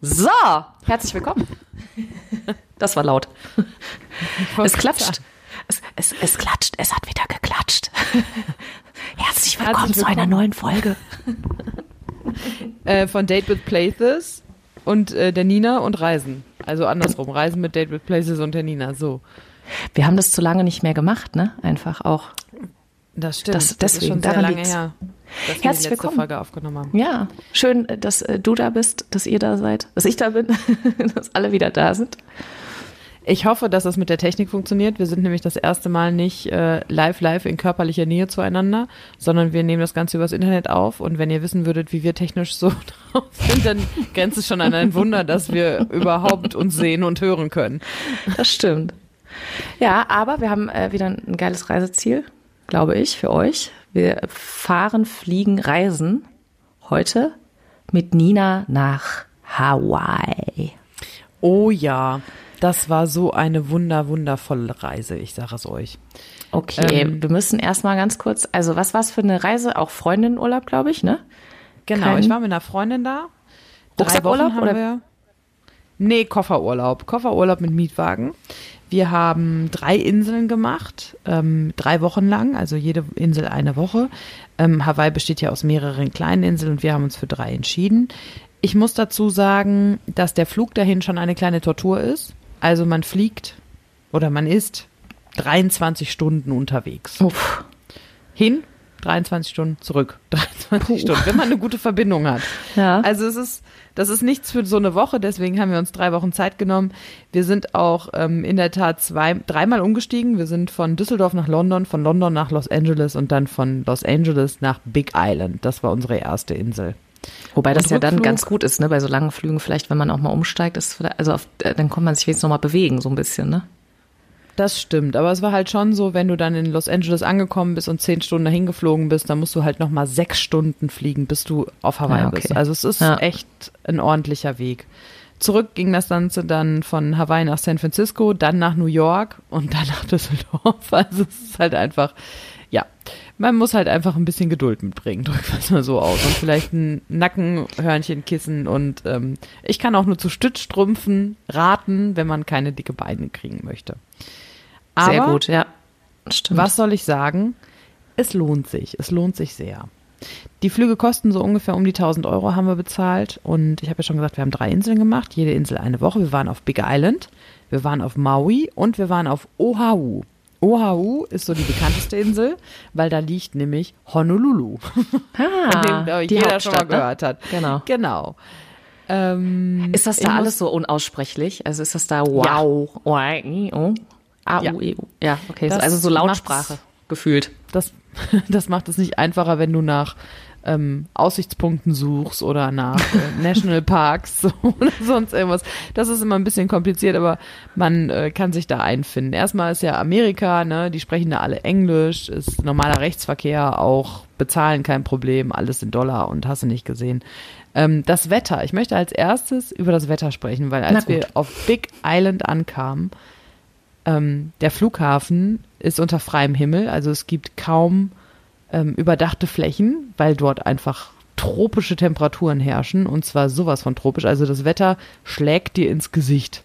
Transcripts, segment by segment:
So, herzlich willkommen. Das war laut. Es klatscht. Es, es, es klatscht. Es hat wieder geklatscht. Herzlich willkommen, Herzlich zu einer willkommen. neuen Folge. Äh, von Date with Places und äh, der Nina und Reisen. Also andersrum. Reisen mit Date with Places und der Nina. So. Wir haben das zu lange nicht mehr gemacht, ne? Einfach auch. Das stimmt. Das- ist deswegen, schon sehr daran lange liegt's. her, dass wir Herzlich die letzte willkommen. Folge aufgenommen haben. Ja, schön, dass äh, du da bist, dass ihr da seid, dass ich da bin, dass alle wieder da sind. Ich hoffe, dass das mit der Technik funktioniert. Wir sind nämlich das erste Mal nicht äh, live, live in körperlicher Nähe zueinander, sondern wir nehmen das Ganze übers Internet auf. Und wenn ihr wissen würdet, wie wir technisch so drauf sind, dann grenzt es schon an ein Wunder, dass wir überhaupt uns sehen und hören können. Das stimmt. Ja, aber wir haben äh, wieder ein geiles Reiseziel, glaube ich, für euch. Wir fahren, fliegen, reisen heute mit Nina nach Hawaii. Oh ja, das war so eine wunder, wundervolle Reise, ich sage es euch. Okay, Ähm, wir müssen erstmal ganz kurz, also was war's für eine Reise? Auch Freundinnenurlaub, glaube ich, ne? Genau, Kein- ich war mit einer Freundin da. Drei Rucksackurlaub Wochen haben oder- wir. Nee, Kofferurlaub. Kofferurlaub mit Mietwagen. Wir haben drei Inseln gemacht, ähm, drei Wochen lang, also jede Insel eine Woche. Ähm, Hawaii besteht ja aus mehreren kleinen Inseln und wir haben uns für drei entschieden. Ich muss dazu sagen, dass der Flug dahin schon eine kleine Tortur ist. Also man fliegt oder man ist 23 Stunden unterwegs. Uff. Hin, 23 Stunden, zurück, 23 Stunden, wenn man eine gute Verbindung hat. Ja. Also es ist, das ist nichts für so eine Woche, deswegen haben wir uns drei Wochen Zeit genommen. Wir sind auch ähm, in der Tat zwei, dreimal umgestiegen. Wir sind von Düsseldorf nach London, von London nach Los Angeles und dann von Los Angeles nach Big Island. Das war unsere erste Insel. Wobei das Und ja dann Rückflug? ganz gut ist, ne? Bei so langen Flügen vielleicht, wenn man auch mal umsteigt, ist vielleicht- also auf, äh, dann kann man sich wenigstens noch mal bewegen, so ein bisschen, ne? Das stimmt, aber es war halt schon so, wenn du dann in Los Angeles angekommen bist und zehn Stunden dahin geflogen bist, dann musst du halt nochmal sechs Stunden fliegen, bis du auf Hawaii Ja, okay. bist. Also es ist Ja. echt ein ordentlicher Weg. Zurück ging das Ganze dann von Hawaii nach San Francisco, dann nach New York und dann nach Düsseldorf. Also es ist halt einfach, ja, man muss halt einfach ein bisschen Geduld mitbringen, drück wir es mal so aus. Und vielleicht ein Nackenhörnchenkissen und ähm, ich kann auch nur zu Stützstrümpfen raten, wenn man keine dicke Beine kriegen möchte. Sehr Aber gut, ja. Stimmt. was soll ich sagen? Es lohnt sich. Es lohnt sich sehr. Die Flüge kosten so ungefähr um die 1000 Euro haben wir bezahlt. Und ich habe ja schon gesagt, wir haben drei Inseln gemacht. Jede Insel eine Woche. Wir waren auf Big Island, wir waren auf Maui und wir waren auf Oahu. Oahu ist so die bekannteste Insel, weil da liegt nämlich Honolulu, Ah, von dem glaub ich, die jeder schon mal Hauptstadt, ne? gehört hat. Genau. Genau. Ähm, Ist das da alles so unaussprechlich? Also ist das da wow, wow, oh, A, Ja. U, E, U. Ja, okay, Das also so Lautsprache gefühlt. das, das macht es nicht einfacher, wenn du nach ähm, Aussichtspunkten suchst oder nach äh, National Parks so, oder sonst irgendwas. Das ist immer ein bisschen kompliziert, aber man äh, kann sich da einfinden. Erstmal ist ja Amerika, ne, die sprechen da alle Englisch, ist normaler Rechtsverkehr, auch bezahlen kein Problem, alles in Dollar und hast du nicht gesehen. Ähm, das Wetter, ich möchte als erstes über das Wetter sprechen, weil als wir auf Big Island ankamen, ähm, der Flughafen ist unter freiem Himmel, also es gibt kaum ähm, überdachte Flächen, weil dort einfach tropische Temperaturen herrschen und zwar sowas von tropisch. Also das Wetter schlägt dir ins Gesicht.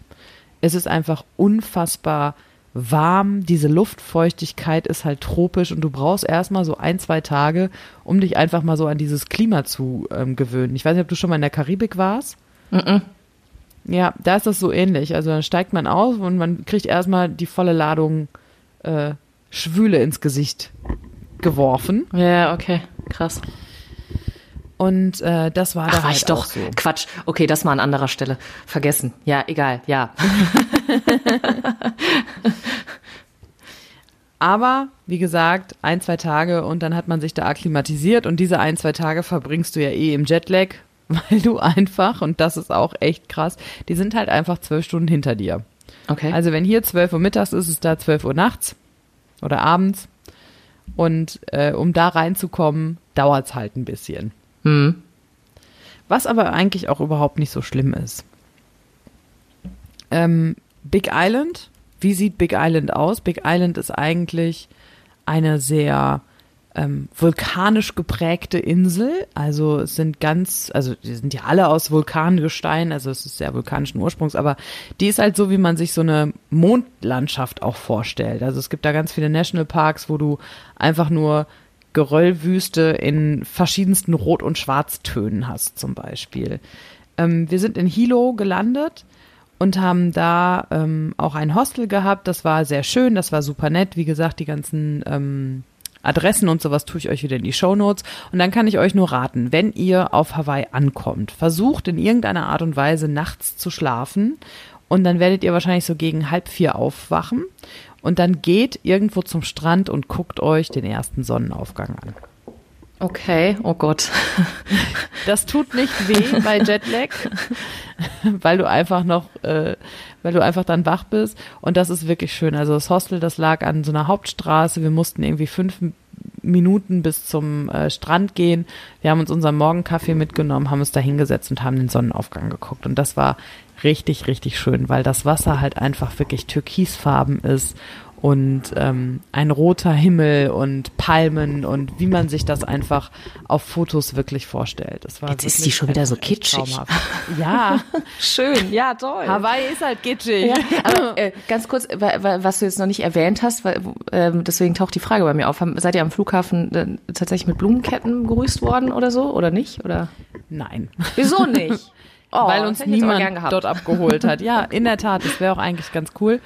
Es ist einfach unfassbar warm, diese Luftfeuchtigkeit ist halt tropisch und du brauchst erstmal so ein, zwei Tage, um dich einfach mal so an dieses Klima zu ähm, gewöhnen. Ich weiß nicht, ob du schon mal in der Karibik warst. Ja, da ist das so ähnlich. Also dann steigt man aus und man kriegt erstmal die volle Ladung äh, Schwüle ins Gesicht geworfen. Ja, okay, krass. Und äh, das war da Ach, war halt ich doch. so. Quatsch. Okay, das mal an anderer Stelle. Vergessen. Ja, egal, ja. Aber wie gesagt, ein, zwei Tage und dann hat man sich da akklimatisiert und diese ein, zwei Tage verbringst du ja eh im Jetlag, weil du einfach, und das ist auch echt krass, die sind halt einfach zwölf Stunden hinter dir. Okay. Also wenn hier 12 Uhr mittags ist, ist da 12 Uhr nachts oder abends. Und äh, um da reinzukommen, dauert's halt ein bisschen. hm. Was aber eigentlich auch überhaupt nicht so schlimm ist. Ähm, Big Island, wie sieht Big Island aus? Big Island ist eigentlich eine sehr ähm, vulkanisch geprägte Insel. Also es sind ganz, also die sind ja alle aus Vulkangestein, also es ist sehr vulkanischen Ursprungs, aber die ist halt so, wie man sich so eine Mondlandschaft auch vorstellt. Also es gibt da ganz viele Nationalparks, wo du einfach nur Geröllwüste in verschiedensten Rot- und Schwarztönen hast zum Beispiel. Ähm, wir sind in Hilo gelandet und haben da ähm, auch ein Hostel gehabt. Das war sehr schön, das war super nett. Wie gesagt, die ganzen ähm, Adressen und sowas tue ich euch wieder in die Show Notes. Und dann kann ich euch nur raten, wenn ihr auf Hawaii ankommt, versucht in irgendeiner Art und Weise nachts zu schlafen. Und dann werdet ihr wahrscheinlich so gegen halb vier aufwachen. Und dann geht irgendwo zum Strand und guckt euch den ersten Sonnenaufgang an. Okay, oh Gott. Das tut nicht weh bei Jetlag, weil du einfach noch, äh, weil du einfach dann wach bist. Und das ist wirklich schön. Also das Hostel, das lag an so einer Hauptstraße. Wir mussten irgendwie fünf Minuten bis zum äh, Strand gehen. Wir haben uns unseren Morgenkaffee mitgenommen, haben uns da hingesetzt und haben den Sonnenaufgang geguckt. Und das war richtig, richtig schön, weil das Wasser halt einfach wirklich türkisfarben ist und ähm, ein roter Himmel und Palmen und wie man sich das einfach auf Fotos wirklich vorstellt. Das war Jetzt ist die schon wieder so kitschig. Ja, schön, ja toll. Hawaii ist halt kitschig. Ja, aber, äh, ganz kurz, was du jetzt noch nicht erwähnt hast, weil, äh, deswegen taucht die Frage bei mir auf. Seid ihr am Flughafen äh, tatsächlich mit Blumenketten begrüßt worden oder so oder nicht? Oder? Nein. Wieso nicht? Oh, Weil uns niemand dort abgeholt hat. Ja, in der Tat, das wäre auch eigentlich ganz cool.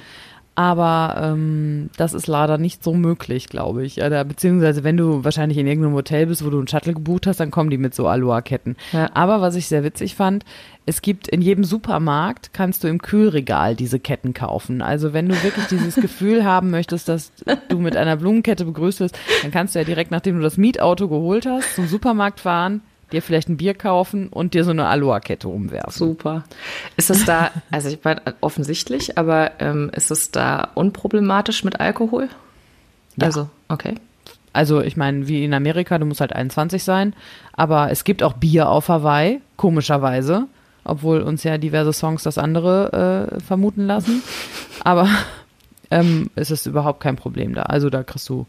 Aber ähm, das ist leider nicht so möglich, glaube ich. Oder, beziehungsweise wenn du wahrscheinlich in irgendeinem Hotel bist, wo du einen Shuttle gebucht hast, dann kommen die mit so Aloha-Ketten. Ja. Aber was ich sehr witzig fand, es gibt in jedem Supermarkt, kannst du im Kühlregal diese Ketten kaufen. Also wenn du wirklich dieses Gefühl haben möchtest, dass du mit einer Blumenkette begrüßt wirst, dann kannst du ja direkt, nachdem du das Mietauto geholt hast, zum Supermarkt fahren, dir vielleicht ein Bier kaufen und dir so eine Aloha-Kette umwerfen. Super. Ist es da, also ich meine, offensichtlich, aber ähm, ist es da unproblematisch mit Alkohol? Ja. Also, okay. Also ich meine, wie in Amerika, du musst halt 21 sein, aber es gibt auch Bier auf Hawaii, komischerweise, obwohl uns ja diverse Songs das andere äh, vermuten lassen. Aber ähm, es ist überhaupt kein Problem da. Also da kriegst du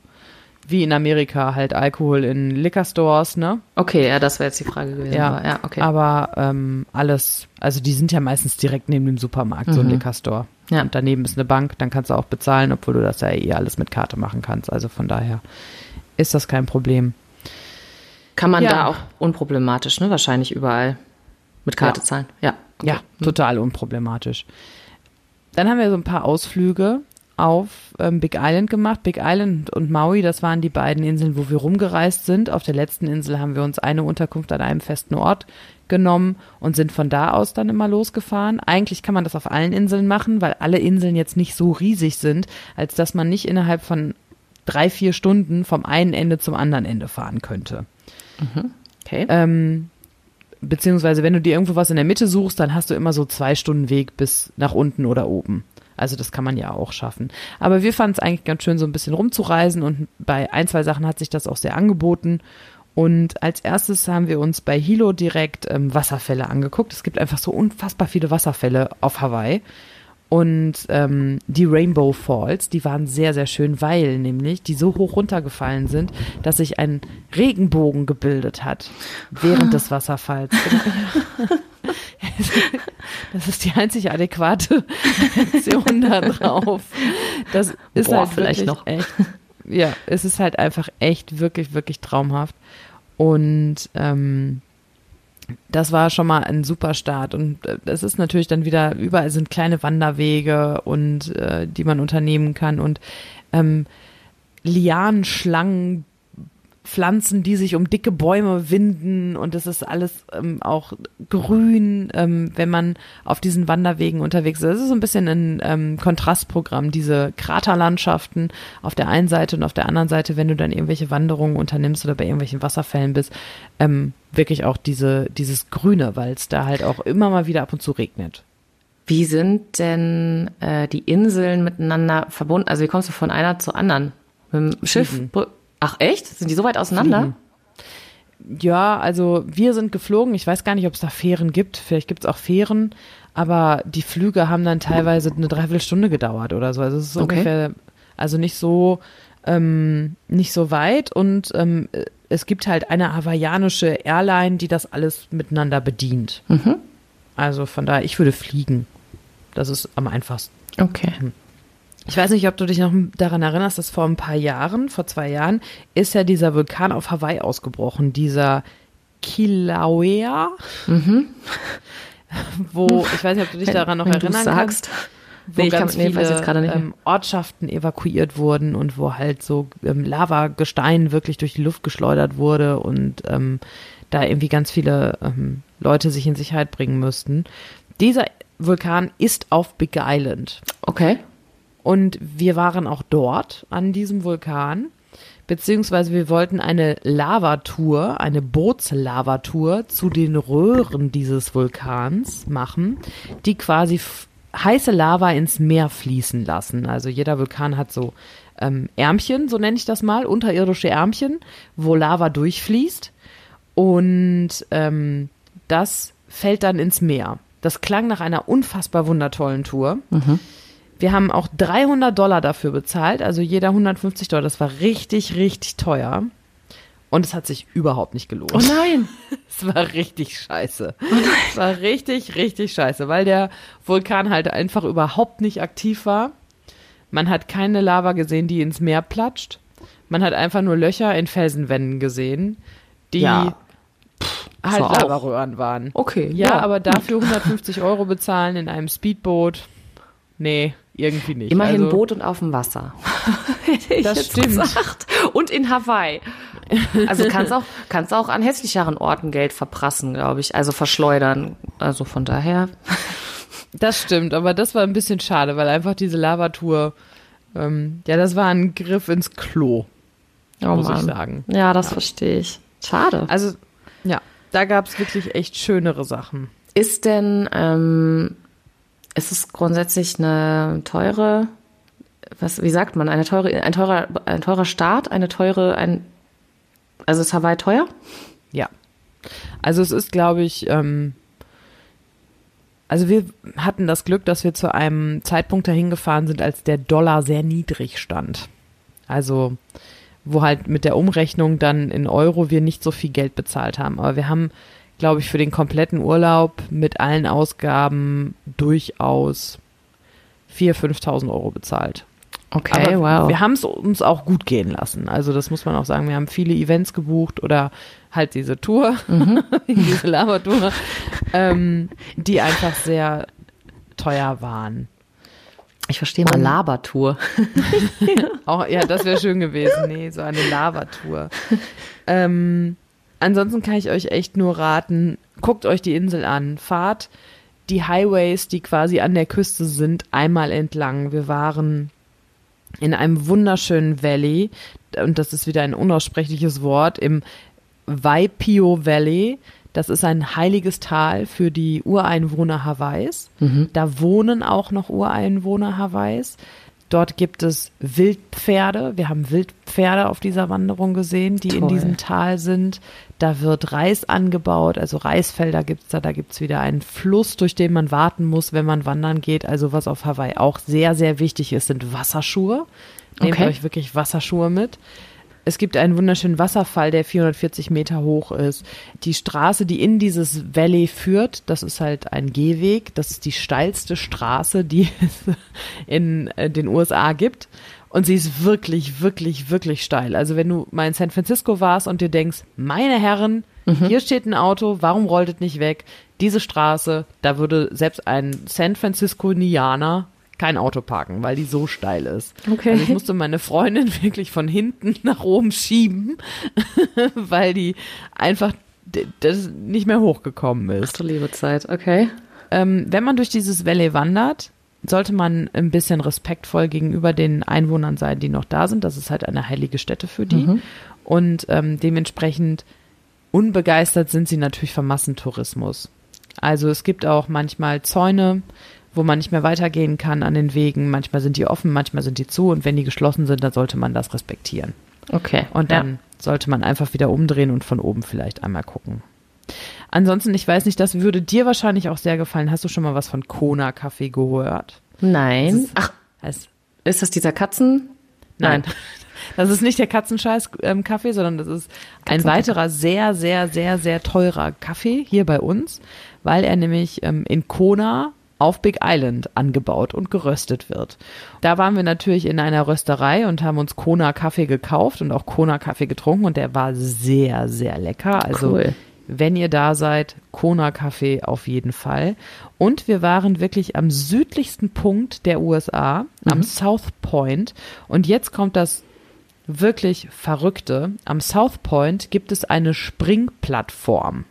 wie in Amerika halt Alkohol in Liquor Stores, ne? Okay, ja, das wäre jetzt die Frage gewesen. Ja, aber, ja okay. Aber ähm, alles, also die sind ja meistens direkt neben dem Supermarkt, mhm. so ein mhm. Liquor Store. Ja. Und daneben ist eine Bank, dann kannst du auch bezahlen, obwohl du das ja eh alles mit Karte machen kannst. Also von daher ist das kein Problem. Kann man ja. da auch unproblematisch, ne? Wahrscheinlich überall mit Karte ja. zahlen. Ja. Okay. Ja, mhm. total unproblematisch. Dann haben wir so ein paar Ausflüge auf ähm, Big Island gemacht. Big Island und Maui, das waren die beiden Inseln, wo wir rumgereist sind. Auf der letzten Insel haben wir uns eine Unterkunft an einem festen Ort genommen und sind von da aus dann immer losgefahren. Eigentlich kann man das auf allen Inseln machen, weil alle Inseln jetzt nicht so riesig sind, als dass man nicht innerhalb von drei, vier Stunden vom einen Ende zum anderen Ende fahren könnte. Mhm. Okay. Ähm, beziehungsweise wenn du dir irgendwo was in der Mitte suchst, dann hast du immer so zwei Stunden Weg bis nach unten oder oben. Also das kann man ja auch schaffen. Aber wir fanden es eigentlich ganz schön, so ein bisschen rumzureisen und bei ein, zwei Sachen hat sich das auch sehr angeboten. Und als erstes haben wir uns bei Hilo direkt ähm, Wasserfälle angeguckt. Es gibt einfach so unfassbar viele Wasserfälle auf Hawaii. Und ähm, die Rainbow Falls, die waren sehr, sehr schön, weil nämlich die so hoch runtergefallen sind, dass sich ein Regenbogen gebildet hat während des Wasserfalls. Das ist die einzig adäquate Reaktion da drauf. Das ist Boah, halt vielleicht noch echt. Ja, es ist halt einfach echt wirklich, wirklich traumhaft. Und ähm, das war schon mal ein super Start. Und äh, es ist natürlich dann wieder, überall sind kleine Wanderwege und äh, die man unternehmen kann und ähm, Lianenschlangen, Pflanzen, die sich um dicke Bäume winden und es ist alles ähm, auch grün, ähm, wenn man auf diesen Wanderwegen unterwegs ist. Das ist so ein bisschen ein ähm, Kontrastprogramm, diese Kraterlandschaften auf der einen Seite und auf der anderen Seite, wenn du dann irgendwelche Wanderungen unternimmst oder bei irgendwelchen Wasserfällen bist, ähm, wirklich auch diese, dieses Grüne, weil es da halt auch immer mal wieder ab und zu regnet. Wie sind denn äh, die Inseln miteinander verbunden? Also wie kommst du von einer zur anderen? Mit dem Schiff? Ach echt? Sind die so weit auseinander? Fliegen. Ja, also wir sind geflogen. Ich weiß gar nicht, ob es da Fähren gibt. Vielleicht gibt es auch Fähren, aber die Flüge haben dann teilweise eine Dreiviertelstunde gedauert oder so. Also es ist okay. ungefähr, also nicht so ähm, nicht so weit und ähm, es gibt halt eine hawaiianische Airline, die das alles miteinander bedient. Mhm. Also von daher, ich würde fliegen. Das ist am einfachsten. Okay. Ich weiß nicht, ob du dich noch daran erinnerst, dass vor ein paar Jahren, vor zwei Jahren, ist ja dieser Vulkan auf Hawaii ausgebrochen, dieser Kilauea, wo, ich weiß nicht, ob du dich daran noch Wenn erinnern sagst. kannst, wo Nee, ich kann- ganz weiß viele ähm, Ortschaften evakuiert wurden und wo halt so ähm, Lavagestein wirklich durch die Luft geschleudert wurde und ähm, da irgendwie ganz viele ähm, Leute sich in Sicherheit bringen müssten. Dieser Vulkan ist auf Big Island. Okay. Und wir waren auch dort an diesem Vulkan, beziehungsweise wir wollten eine Lavatour, eine Bootslavatour zu den Röhren dieses Vulkans machen, die quasi heiße Lava ins Meer fließen lassen. Also jeder Vulkan hat so ähm, Ärmchen, so nenne ich das mal, unterirdische Ärmchen, wo Lava durchfließt. Und ähm, das fällt dann ins Meer. Das klang nach einer unfassbar wundertollen Tour. Wir haben auch 300 Dollar dafür bezahlt, also jeder 150 Dollar. Das war richtig, richtig teuer. Und es hat sich überhaupt nicht gelohnt. Oh nein. Es war richtig scheiße. Es war richtig, richtig scheiße, weil der Vulkan halt einfach überhaupt nicht aktiv war. Man hat keine Lava gesehen, die ins Meer platscht. Man hat einfach nur Löcher in Felsenwänden gesehen, die Ja. halt so auch. Lavaröhren waren. Okay. Ja, aber dafür 150 Euro bezahlen in einem Speedboot, nee, irgendwie nicht. Immerhin also, Boot und auf dem Wasser. Hätte ich Das jetzt stimmt. Gesagt. Und in Hawaii. Also kannst auch, kannst auch an hässlicheren Orten Geld verprassen, glaube ich. Also verschleudern. Also von daher. Das stimmt, aber das war ein bisschen schade, weil einfach diese Lavatour, ähm, ja, das war ein Griff ins Klo, Oh muss ich Mann. sagen. Ja, das verstehe ich. Schade. Also, ja, da gab es wirklich echt schönere Sachen. Ist denn, ähm, ist es grundsätzlich eine teure, was, wie sagt man, eine teure, ein teurer, ein teurer Staat, eine teure, ein, also ist Hawaii teuer? Ja. Also es ist, glaube ich, ähm, also wir hatten das Glück, dass wir zu einem Zeitpunkt dahin gefahren sind, als der Dollar sehr niedrig stand. Also wo halt mit der Umrechnung dann in Euro wir nicht so viel Geld bezahlt haben. Aber wir haben, glaube ich, für den kompletten Urlaub mit allen Ausgaben durchaus 4.000, 5.000 Euro bezahlt. Okay, Aber wow. Wir haben es uns auch gut gehen lassen. Also das muss man auch sagen. Wir haben viele Events gebucht oder halt diese Tour, Mhm. diese Lavatour, ähm, die einfach sehr teuer waren. Ich verstehe mal Labertour. Auch, ja, das wäre schön gewesen. Nee, so eine Lavatour. Ähm, ansonsten kann ich euch echt nur raten, guckt euch die Insel an, fahrt die Highways, die quasi an der Küste sind, einmal entlang. Wir waren in einem wunderschönen Valley, und das ist wieder ein unaussprechliches Wort, im Waipio Valley. Das ist ein heiliges Tal für die Ureinwohner Hawaiis. Da wohnen auch noch Ureinwohner Hawaiis. Dort gibt es Wildpferde. Wir haben Wildpferde auf dieser Wanderung gesehen, die in Toll. diesem Tal sind. Da wird Reis angebaut, also Reisfelder gibt's da. Da gibt's wieder einen Fluss, durch den man warten muss, wenn man wandern geht. Also was auf Hawaii auch sehr, sehr wichtig ist, sind Wasserschuhe. Nehmt Okay. euch wirklich Wasserschuhe mit. Es gibt einen wunderschönen Wasserfall, der 440 Meter hoch ist. Die Straße, die in dieses Valley führt, das ist halt ein Gehweg. Das ist die steilste Straße, die es in äh, den USA gibt. Und sie ist wirklich, wirklich, wirklich steil. Also wenn du mal in San Francisco warst und dir denkst, meine Herren, hier steht ein Auto, warum rollt es nicht weg? Diese Straße, da würde selbst ein San Francisconianer kein Auto parken, weil die so steil ist. Okay. Also ich musste meine Freundin wirklich von hinten nach oben schieben, weil die einfach das nicht mehr hochgekommen Ach ist. du liebe Zeit, okay. Ähm, wenn man durch dieses Valley wandert, sollte man ein bisschen respektvoll gegenüber den Einwohnern sein, die noch da sind. Das ist halt eine heilige Stätte für die. Und ähm, dementsprechend unbegeistert sind sie natürlich vom Massentourismus. Also es gibt auch manchmal Zäune, wo man nicht mehr weitergehen kann an den Wegen. Manchmal sind die offen, manchmal sind die zu. Und wenn die geschlossen sind, dann sollte man das respektieren. Okay. Und dann sollte man einfach wieder umdrehen und von oben vielleicht einmal gucken. Ansonsten, ich weiß nicht, das würde dir wahrscheinlich auch sehr gefallen. Hast du schon mal was von Kona Kaffee gehört? Nein. Ach, Es, ist das dieser Katzen? Nein. Das ist nicht der Katzenscheiß-Kaffee, sondern das ist ein weiterer sehr, sehr, sehr, sehr teurer Kaffee hier bei uns, weil er nämlich ähm, in Kona auf Big Island angebaut und geröstet wird. Da waren wir natürlich in einer Rösterei und haben uns Kona Kaffee gekauft und auch Kona Kaffee getrunken und der war sehr, sehr lecker. Also Cool. wenn ihr da seid, Kona Kaffee auf jeden Fall. Und wir waren wirklich am südlichsten Punkt der USA, am South Point. Und jetzt kommt das wirklich Verrückte. Am South Point gibt es eine Springplattform.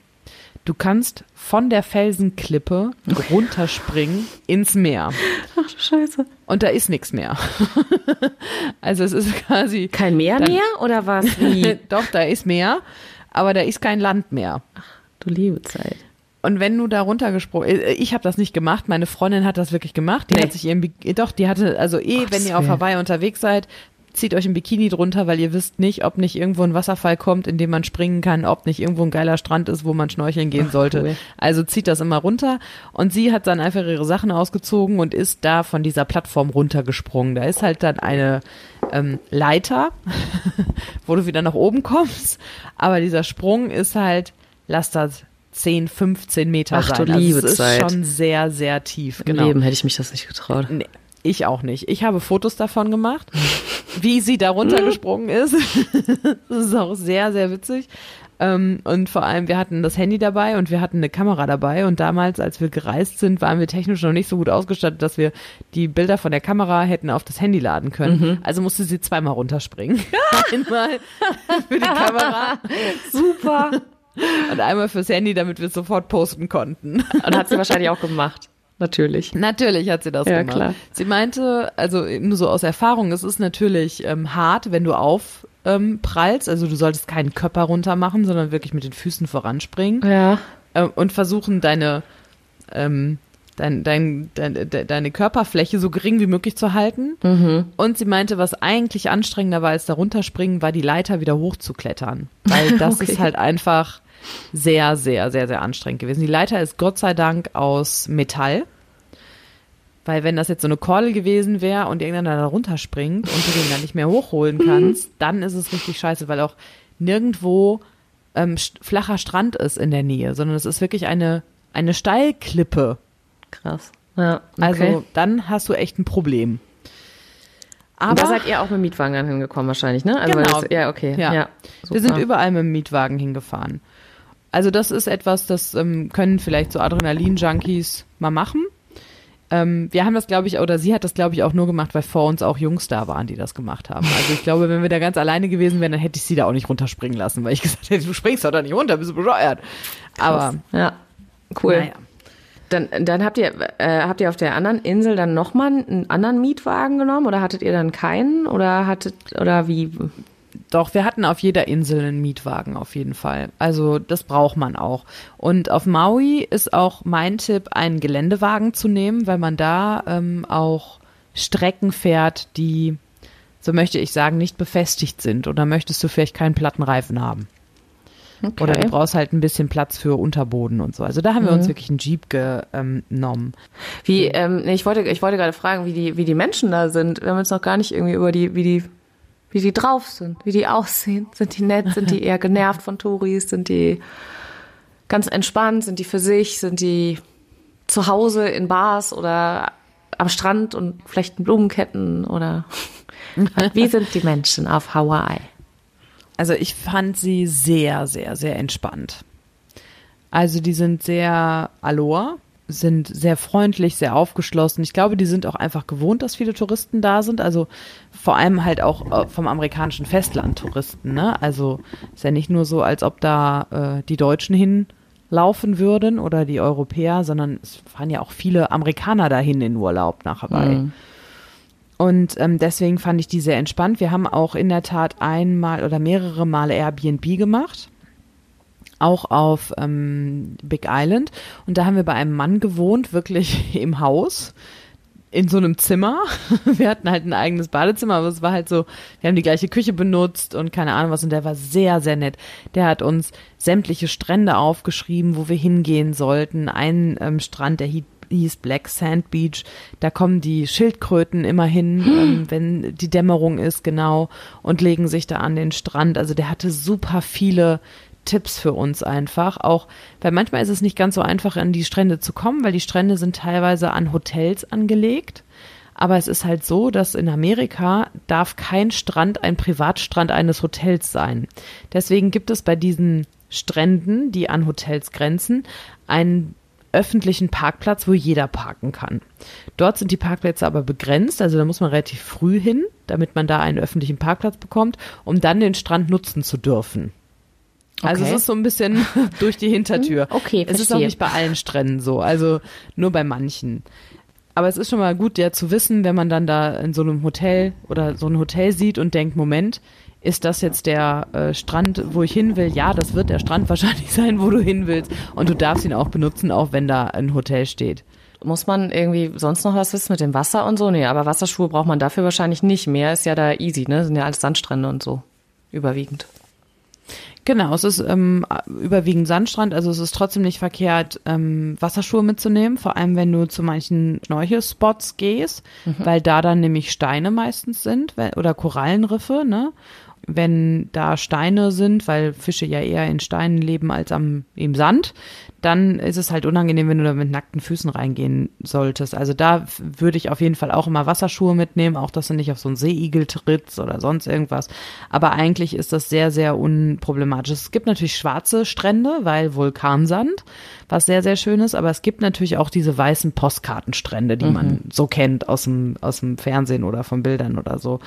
Du kannst von der Felsenklippe runterspringen ins Meer. Ach, scheiße. Und da ist nichts mehr. also es ist quasi. Kein Meer Dann- mehr oder was? Wie? Doch, da ist Meer, aber da ist kein Land mehr. du liebe Zeit. Und wenn du da runtergesprungen, äh, ich habe das nicht gemacht, meine Freundin hat das wirklich gemacht. Die Nee. hat sich irgendwie, doch, die hatte, also eh, Gottes wenn ihr auf. Hawaii unterwegs seid, zieht euch ein Bikini drunter, weil ihr wisst nicht, ob nicht irgendwo ein Wasserfall kommt, in dem man springen kann, ob nicht irgendwo ein geiler Strand ist, wo man schnorcheln gehen Ach, sollte. cool. Also zieht das immer runter. Und sie hat dann einfach ihre Sachen ausgezogen und ist da von dieser Plattform runtergesprungen. Da ist halt dann eine ähm, Leiter, wo du wieder nach oben kommst. Aber dieser Sprung ist halt, lass das 10, 15 Meter Ach, du sein. Also liebe es ist Zeit. schon sehr, sehr tief. Im Genau. Leben hätte ich mich das nicht getraut. Nee, ich auch nicht. Ich habe Fotos davon gemacht, wie sie da runtergesprungen ist. das ist auch sehr, sehr witzig. Ähm, und vor allem, wir hatten das Handy dabei und wir hatten eine Kamera dabei. Und damals, als wir gereist sind, waren wir technisch noch nicht so gut ausgestattet, dass wir die Bilder von der Kamera hätten auf das Handy laden können. Also musste sie zweimal runterspringen. Einmal für die Kamera Super. und einmal fürs Handy, damit wir es sofort posten konnten. Und hat sie wahrscheinlich auch gemacht. Natürlich. Natürlich hat sie das Ja, gemacht. klar. Sie meinte, also nur so aus Erfahrung, es ist natürlich ähm, hart, wenn du aufprallst. Ähm, prallst. also du solltest keinen Körper runter machen, sondern wirklich mit den Füßen voranspringen Ja. ähm, und versuchen deine ähm, dein, dein, deine, de- deine Körperfläche so gering wie möglich zu halten. Mhm. Und sie meinte, was eigentlich anstrengender war als da runterspringen, war die Leiter wieder hochzuklettern. Weil das Okay. ist halt einfach sehr, sehr, sehr, sehr anstrengend gewesen. Die Leiter ist Gott sei Dank aus Metall. Weil wenn das jetzt so eine Kordel gewesen wäre und irgendeiner da runterspringt und du den dann nicht mehr hochholen kannst, dann ist es richtig scheiße, weil auch nirgendwo ähm, flacher Strand ist in der Nähe, sondern es ist wirklich eine, eine Steilklippe. Krass. Ja. Okay. Also dann hast du echt ein Problem. Aber da seid ihr auch mit dem Mietwagen dann hingekommen wahrscheinlich, ne? Also Genau. Das, ja, okay. Ja. Ja. Wir sind überall mit dem Mietwagen hingefahren. Also das ist etwas, das ähm, können vielleicht so Adrenalin-Junkies mal machen. Ähm, wir haben das, glaube ich, oder sie hat das, glaube ich, auch nur gemacht, weil vor uns auch Jungs da waren, die das gemacht haben. Also ich glaube, wenn wir da ganz alleine gewesen wären, dann hätte ich sie da auch nicht runterspringen lassen, weil ich gesagt hätte, du springst doch da nicht runter, bist du bescheuert. Aber Ja. Cool. naja. Dann, dann habt ihr, äh, habt ihr auf der anderen Insel dann nochmal einen anderen Mietwagen genommen oder hattet ihr dann keinen oder hattet, oder wie? Doch, wir hatten auf jeder Insel einen Mietwagen auf jeden Fall. Also das braucht man auch. Und auf Maui ist auch mein Tipp, einen Geländewagen zu nehmen, weil man da ähm, auch Strecken fährt, die, so möchte ich sagen, nicht befestigt sind. Oder möchtest du vielleicht keinen platten Reifen haben? Okay. Oder du brauchst halt ein bisschen Platz für Unterboden und so. Also da haben wir uns wirklich einen Jeep genommen. Wie, ähm, ich wollte, ich wollte gerade fragen, wie die, wie die Menschen da sind. Wir haben jetzt noch gar nicht irgendwie über die, wie die, wie die drauf sind, wie die aussehen. Sind die nett? Sind die eher genervt von Touris? Sind die ganz entspannt? Sind die für sich? Sind die zu Hause in Bars oder am Strand und vielleicht in Blumenketten oder wie sind die Menschen auf Hawaii? Also ich fand sie sehr, sehr, sehr entspannt. Also die sind sehr aloha, sind sehr freundlich, sehr aufgeschlossen. Ich glaube, die sind auch einfach gewohnt, dass viele Touristen da sind. Also vor allem halt auch äh, vom amerikanischen Festland Touristen. Ne? Also ist ja nicht nur so, als ob da äh, die Deutschen hinlaufen würden oder die Europäer, sondern es fahren ja auch viele Amerikaner dahin in Urlaub nach Hawaii. Und ähm, deswegen fand ich die sehr entspannt. Wir haben auch in der Tat einmal oder mehrere Male Airbnb gemacht. Auch auf ähm, Big Island. Und da haben wir bei einem Mann gewohnt, wirklich im Haus, in so einem Zimmer. Wir hatten halt ein eigenes Badezimmer, aber es war halt so, wir haben die gleiche Küche benutzt und keine Ahnung was. Und der war sehr, sehr nett. Der hat uns sämtliche Strände aufgeschrieben, wo wir hingehen sollten. Ein ähm, Strand, der hie- hieß Black Sand Beach. Da kommen die Schildkröten immer hin, hm. ähm, wenn die Dämmerung ist, genau, und legen sich da an den Strand. Also der hatte super viele Tipps für uns einfach. Auch, weil manchmal ist es nicht ganz so einfach, an die Strände zu kommen, weil die Strände sind teilweise an Hotels angelegt. Aber es ist halt so, dass in Amerika darf kein Strand ein Privatstrand eines Hotels sein. Deswegen gibt es bei diesen Stränden, die an Hotels grenzen, einen öffentlichen Parkplatz, wo jeder parken kann. Dort sind die Parkplätze aber begrenzt, also da muss man relativ früh hin, damit man da einen öffentlichen Parkplatz bekommt, um dann den Strand nutzen zu dürfen. Also okay. es ist so ein bisschen durch die Hintertür. Hm, okay, verstehe. Es ist auch nicht bei allen Stränden so, also nur bei manchen. Aber es ist schon mal gut, ja zu wissen, wenn man dann da in so einem Hotel oder so ein Hotel sieht und denkt, Moment, ist das jetzt der äh, Strand, wo ich hin will? Ja, das wird der Strand wahrscheinlich sein, wo du hin willst. Und du darfst ihn auch benutzen, auch wenn da ein Hotel steht. Muss man irgendwie sonst noch was wissen mit dem Wasser und so? Nee, aber Wasserschuhe braucht man dafür wahrscheinlich nicht mehr. Ist ja da easy, ne? Sind ja alles Sandstrände und so. Überwiegend. Genau, es ist ähm, überwiegend Sandstrand, also es ist trotzdem nicht verkehrt, ähm, Wasserschuhe mitzunehmen, vor allem wenn du zu manchen Schnorchelspots gehst, mhm. weil da dann nämlich Steine meistens sind oder Korallenriffe, ne? Wenn da Steine sind, weil Fische ja eher in Steinen leben als am im Sand, dann ist es halt unangenehm, wenn du da mit nackten Füßen reingehen solltest. Also da würde ich auf jeden Fall auch immer Wasserschuhe mitnehmen, auch dass du nicht auf so einen Seeigel trittst oder sonst irgendwas. Aber eigentlich ist das sehr, sehr unproblematisch. Es gibt natürlich schwarze Strände, weil Vulkansand, was sehr, sehr schön ist, aber es gibt natürlich auch diese weißen Postkartenstrände, die mhm. man so kennt aus dem, aus dem Fernsehen oder von Bildern oder so.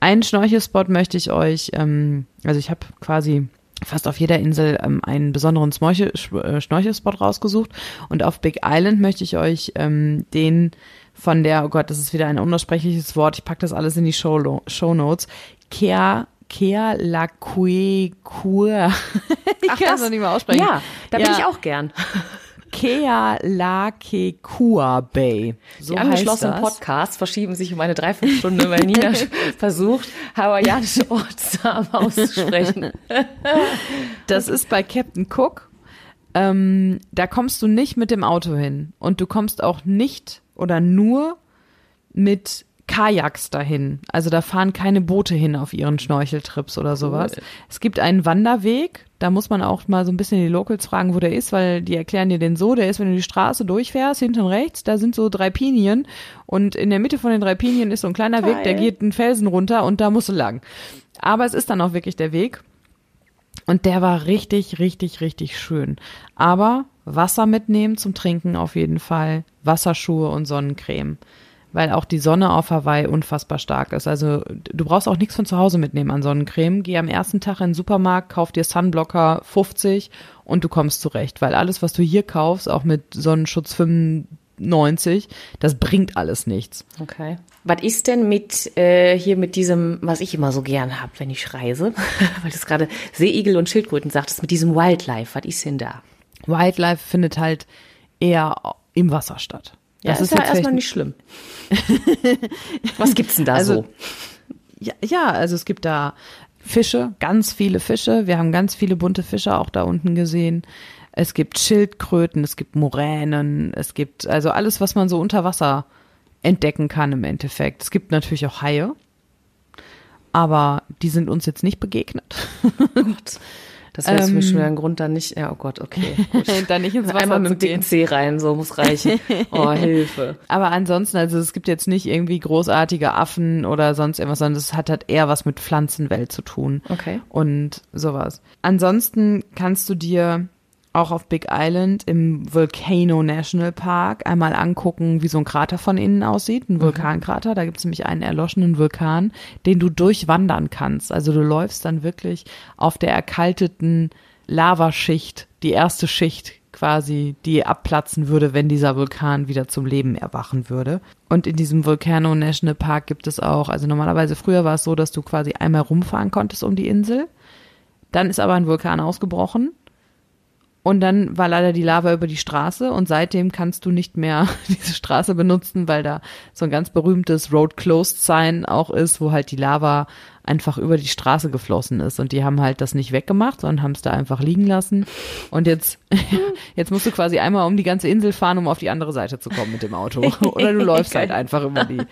Einen Schnorchelspot möchte ich euch, ähm, also ich habe quasi fast auf jeder Insel ähm, einen besonderen Schnorchel, äh, Schnorchelspot rausgesucht und auf Big Island möchte ich euch ähm, den von der, oh Gott, das ist wieder ein unaussprechliches Wort, ich packe das alles in die Show, Show Notes, Kea Kea la Kue Kur. ich kann das noch nicht mal aussprechen. Ja, da ja. bin ich auch gern. Kealakekua Bay. So Die angeschlossenen Podcasts verschieben sich um eine Dreiviertelstunde, weil Nina versucht, hawaiianische Ortsnamen auszusprechen. das ist bei Captain Cook. Ähm, da kommst du nicht mit dem Auto hin. Und du kommst auch nicht oder nur mit Kajaks dahin. Also da fahren keine Boote hin auf ihren Schnorcheltrips oder sowas. Cool. Es gibt einen Wanderweg, da muss man auch mal so ein bisschen die Locals fragen, wo der ist, weil die erklären dir den so, der ist, wenn du die Straße durchfährst, hinten rechts, da sind so drei Pinien und in der Mitte von den drei Pinien ist so ein kleiner Geil. Weg, der geht einen Felsen runter und da musst du lang. Aber es ist dann auch wirklich der Weg. Und der war richtig, richtig, richtig schön. Aber Wasser mitnehmen zum Trinken auf jeden Fall, Wasserschuhe und Sonnencreme weil auch die Sonne auf Hawaii unfassbar stark ist. Also du brauchst auch nichts von zu Hause mitnehmen an Sonnencreme. Geh am ersten Tag in den Supermarkt, kauf dir Sunblocker 50 und du kommst zurecht, weil alles, was du hier kaufst, auch mit Sonnenschutz 95, das bringt alles nichts. Okay. Was ist denn mit äh, hier mit diesem, was ich immer so gern hab, wenn ich reise, weil das gerade Seeigel und Schildkröten sagtest, mit diesem Wildlife, was ist denn da? Wildlife findet halt eher im Wasser statt. Ja, das ist, ist ja erstmal nicht schlimm. Was gibt's denn da also, so? Ja, ja, also es gibt da Fische, ganz viele Fische. Wir haben ganz viele bunte Fische auch da unten gesehen. Es gibt Schildkröten, es gibt Moränen, es gibt also alles, was man so unter Wasser entdecken kann im Endeffekt. Es gibt natürlich auch Haie, aber die sind uns jetzt nicht begegnet. Gott. Das wäre ähm, für mich schon wieder ein Grund, dann nicht, ja, oh Gott, okay. dann nicht ins Wasser Einmal mit dem dicken C rein, so muss reichen. Oh, Hilfe. Aber ansonsten, also es gibt jetzt nicht irgendwie großartige Affen oder sonst irgendwas, sondern es hat halt eher was mit Pflanzenwelt zu tun. Okay. Und sowas. Ansonsten kannst du dir auch auf Big Island im Volcano National Park einmal angucken, wie so ein Krater von innen aussieht, ein mhm. Vulkankrater. Da gibt es nämlich einen erloschenen Vulkan, den du durchwandern kannst. Also du läufst dann wirklich auf der erkalteten Lavaschicht, die erste Schicht quasi, die abplatzen würde, wenn dieser Vulkan wieder zum Leben erwachen würde. Und in diesem Volcano National Park gibt es auch, also normalerweise früher war es so, dass du quasi einmal rumfahren konntest um die Insel. Dann ist aber ein Vulkan ausgebrochen Und dann war leider die Lava über die Straße und seitdem kannst du nicht mehr diese Straße benutzen, weil da so ein ganz berühmtes Road Closed Sign auch ist, wo halt die Lava einfach über die Straße geflossen ist. Und die haben halt das nicht weggemacht, sondern haben es da einfach liegen lassen. Und jetzt, jetzt musst du quasi einmal um die ganze Insel fahren, um auf die andere Seite zu kommen mit dem Auto. Oder du läufst halt einfach über die,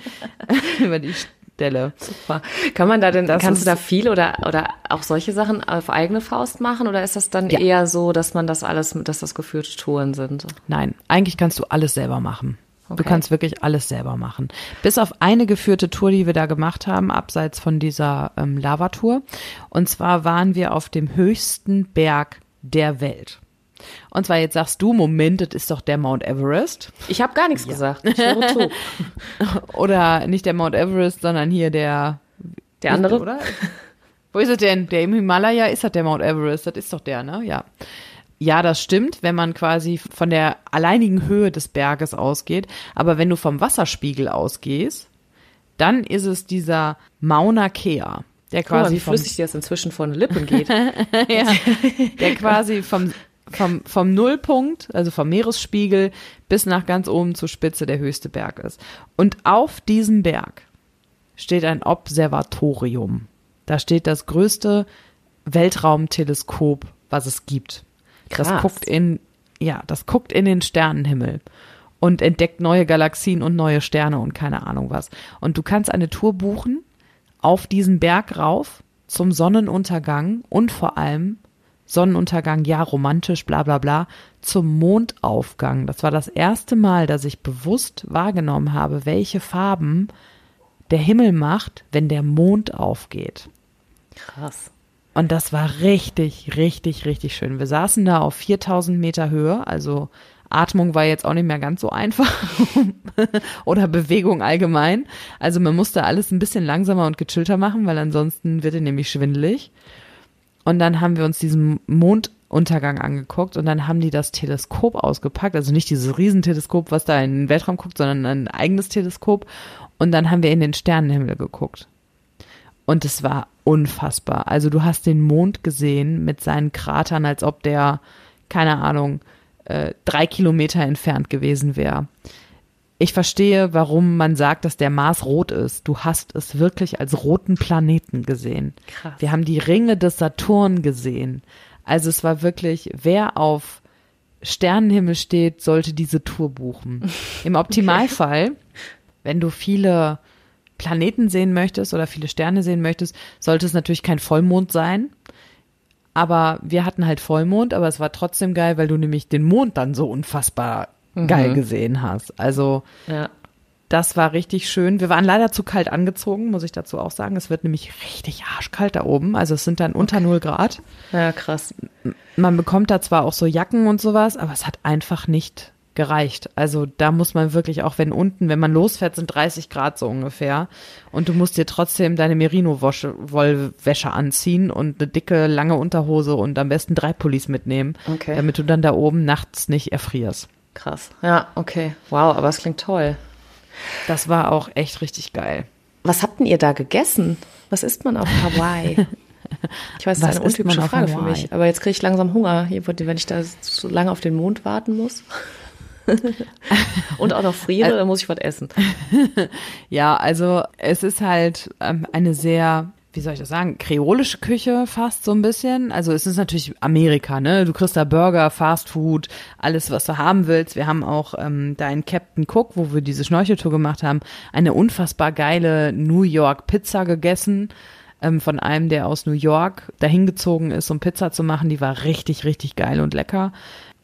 über die Stelle. Super. Kann man da denn, Das kannst du da viel oder, oder auch solche Sachen auf eigene Faust machen? Oder ist das dann Ja. eher so, dass man das alles, dass das geführte Touren sind? Nein, eigentlich kannst du alles selber machen. Du Okay. kannst wirklich alles selber machen. Bis auf eine geführte Tour, die wir da gemacht haben, abseits von dieser ähm, Lavatour. Und zwar waren wir auf dem höchsten Berg der Welt. Und zwar jetzt sagst du, Moment, das ist doch der Mount Everest. Ich habe gar nichts gesagt. Ich höre zu. Oder nicht der Mount Everest, sondern hier der. Der andere? Oder? Wo ist es denn? Der im Himalaya ist das der Mount Everest. Das ist doch der, ne? Ja. Ja, das stimmt, wenn man quasi von der alleinigen Höhe des Berges ausgeht. Aber wenn du vom Wasserspiegel ausgehst, dann ist es dieser Mauna Kea, der quasi wie vom, flüssig dir das inzwischen von den Lippen geht. ja, der quasi vom, vom, vom Nullpunkt, also vom Meeresspiegel bis nach ganz oben zur Spitze der höchste Berg ist. Und auf diesem Berg steht ein Observatorium. Da steht das größte Weltraumteleskop, was es gibt. Das Krass. guckt in, ja, das guckt in den Sternenhimmel und entdeckt neue Galaxien und neue Sterne und keine Ahnung was. Und du kannst eine Tour buchen auf diesen Berg rauf zum Sonnenuntergang und vor allem Sonnenuntergang, ja, romantisch, bla bla bla, zum Mondaufgang. Das war das erste Mal, dass ich bewusst wahrgenommen habe, welche Farben der Himmel macht, wenn der Mond aufgeht. Krass. Und das war richtig, richtig, richtig schön. Wir saßen da auf 4000 Meter Höhe, also Atmung war jetzt auch nicht mehr ganz so einfach oder Bewegung allgemein. Also man musste alles ein bisschen langsamer und gechillter machen, weil ansonsten wird er nämlich schwindelig. Und dann haben wir uns diesen Monduntergang angeguckt und dann haben die das Teleskop ausgepackt, also nicht dieses Riesenteleskop, was da in den Weltraum guckt, sondern ein eigenes Teleskop. Und dann haben wir in den Sternenhimmel geguckt. Und es war unfassbar. Also du hast den Mond gesehen mit seinen Kratern, als ob der, keine Ahnung, äh, drei Kilometer entfernt gewesen wäre. Ich verstehe, warum man sagt, dass der Mars rot ist. Du hast es wirklich als roten Planeten gesehen. Krass. Wir haben die Ringe des Saturn gesehen. Also es war wirklich, wer auf Sternenhimmel steht, sollte diese Tour buchen. Im Optimalfall, wenn du viele Planeten sehen möchtest oder viele Sterne sehen möchtest, sollte es natürlich kein Vollmond sein. Aber wir hatten halt Vollmond, aber es war trotzdem geil, weil du nämlich den Mond dann so unfassbar geil gesehen hast. Also Ja. das war richtig schön. Wir waren leider zu kalt angezogen, muss ich dazu auch sagen. Es wird nämlich richtig arschkalt da oben. Also es sind dann unter 0 Grad. Ja, krass. Man bekommt da zwar auch so Jacken und sowas, aber es hat einfach nicht gereicht. Also da muss man wirklich, auch wenn unten, wenn man losfährt, sind 30 Grad so ungefähr. Und du musst dir trotzdem deine Merino-Wollwäsche anziehen und eine dicke, lange Unterhose und am besten drei Pullis mitnehmen, Okay. damit du dann da oben nachts nicht erfrierst. Krass. Ja, okay. Wow, aber es klingt toll. Das war auch echt richtig geil. Was habt denn ihr da gegessen? Was isst man auf Hawaii? Ich weiß, das ist eine untypische Frage für mich. Aber jetzt kriege ich langsam Hunger, wenn ich da so lange auf den Mond warten muss. Und auch noch friere, dann muss ich was essen. Ja, also es ist halt ähm, eine sehr, wie soll ich das sagen, kreolische Küche fast so ein bisschen. Also es ist natürlich Amerika, ne? Du kriegst da Burger, Fast Food, alles, was du haben willst. Wir haben auch ähm, da in Captain Cook, wo wir diese Schnorcheltour gemacht haben, eine unfassbar geile New York Pizza gegessen. Ähm, von einem, der aus New York dahin gezogen ist, um Pizza zu machen. Die war richtig, richtig geil und lecker.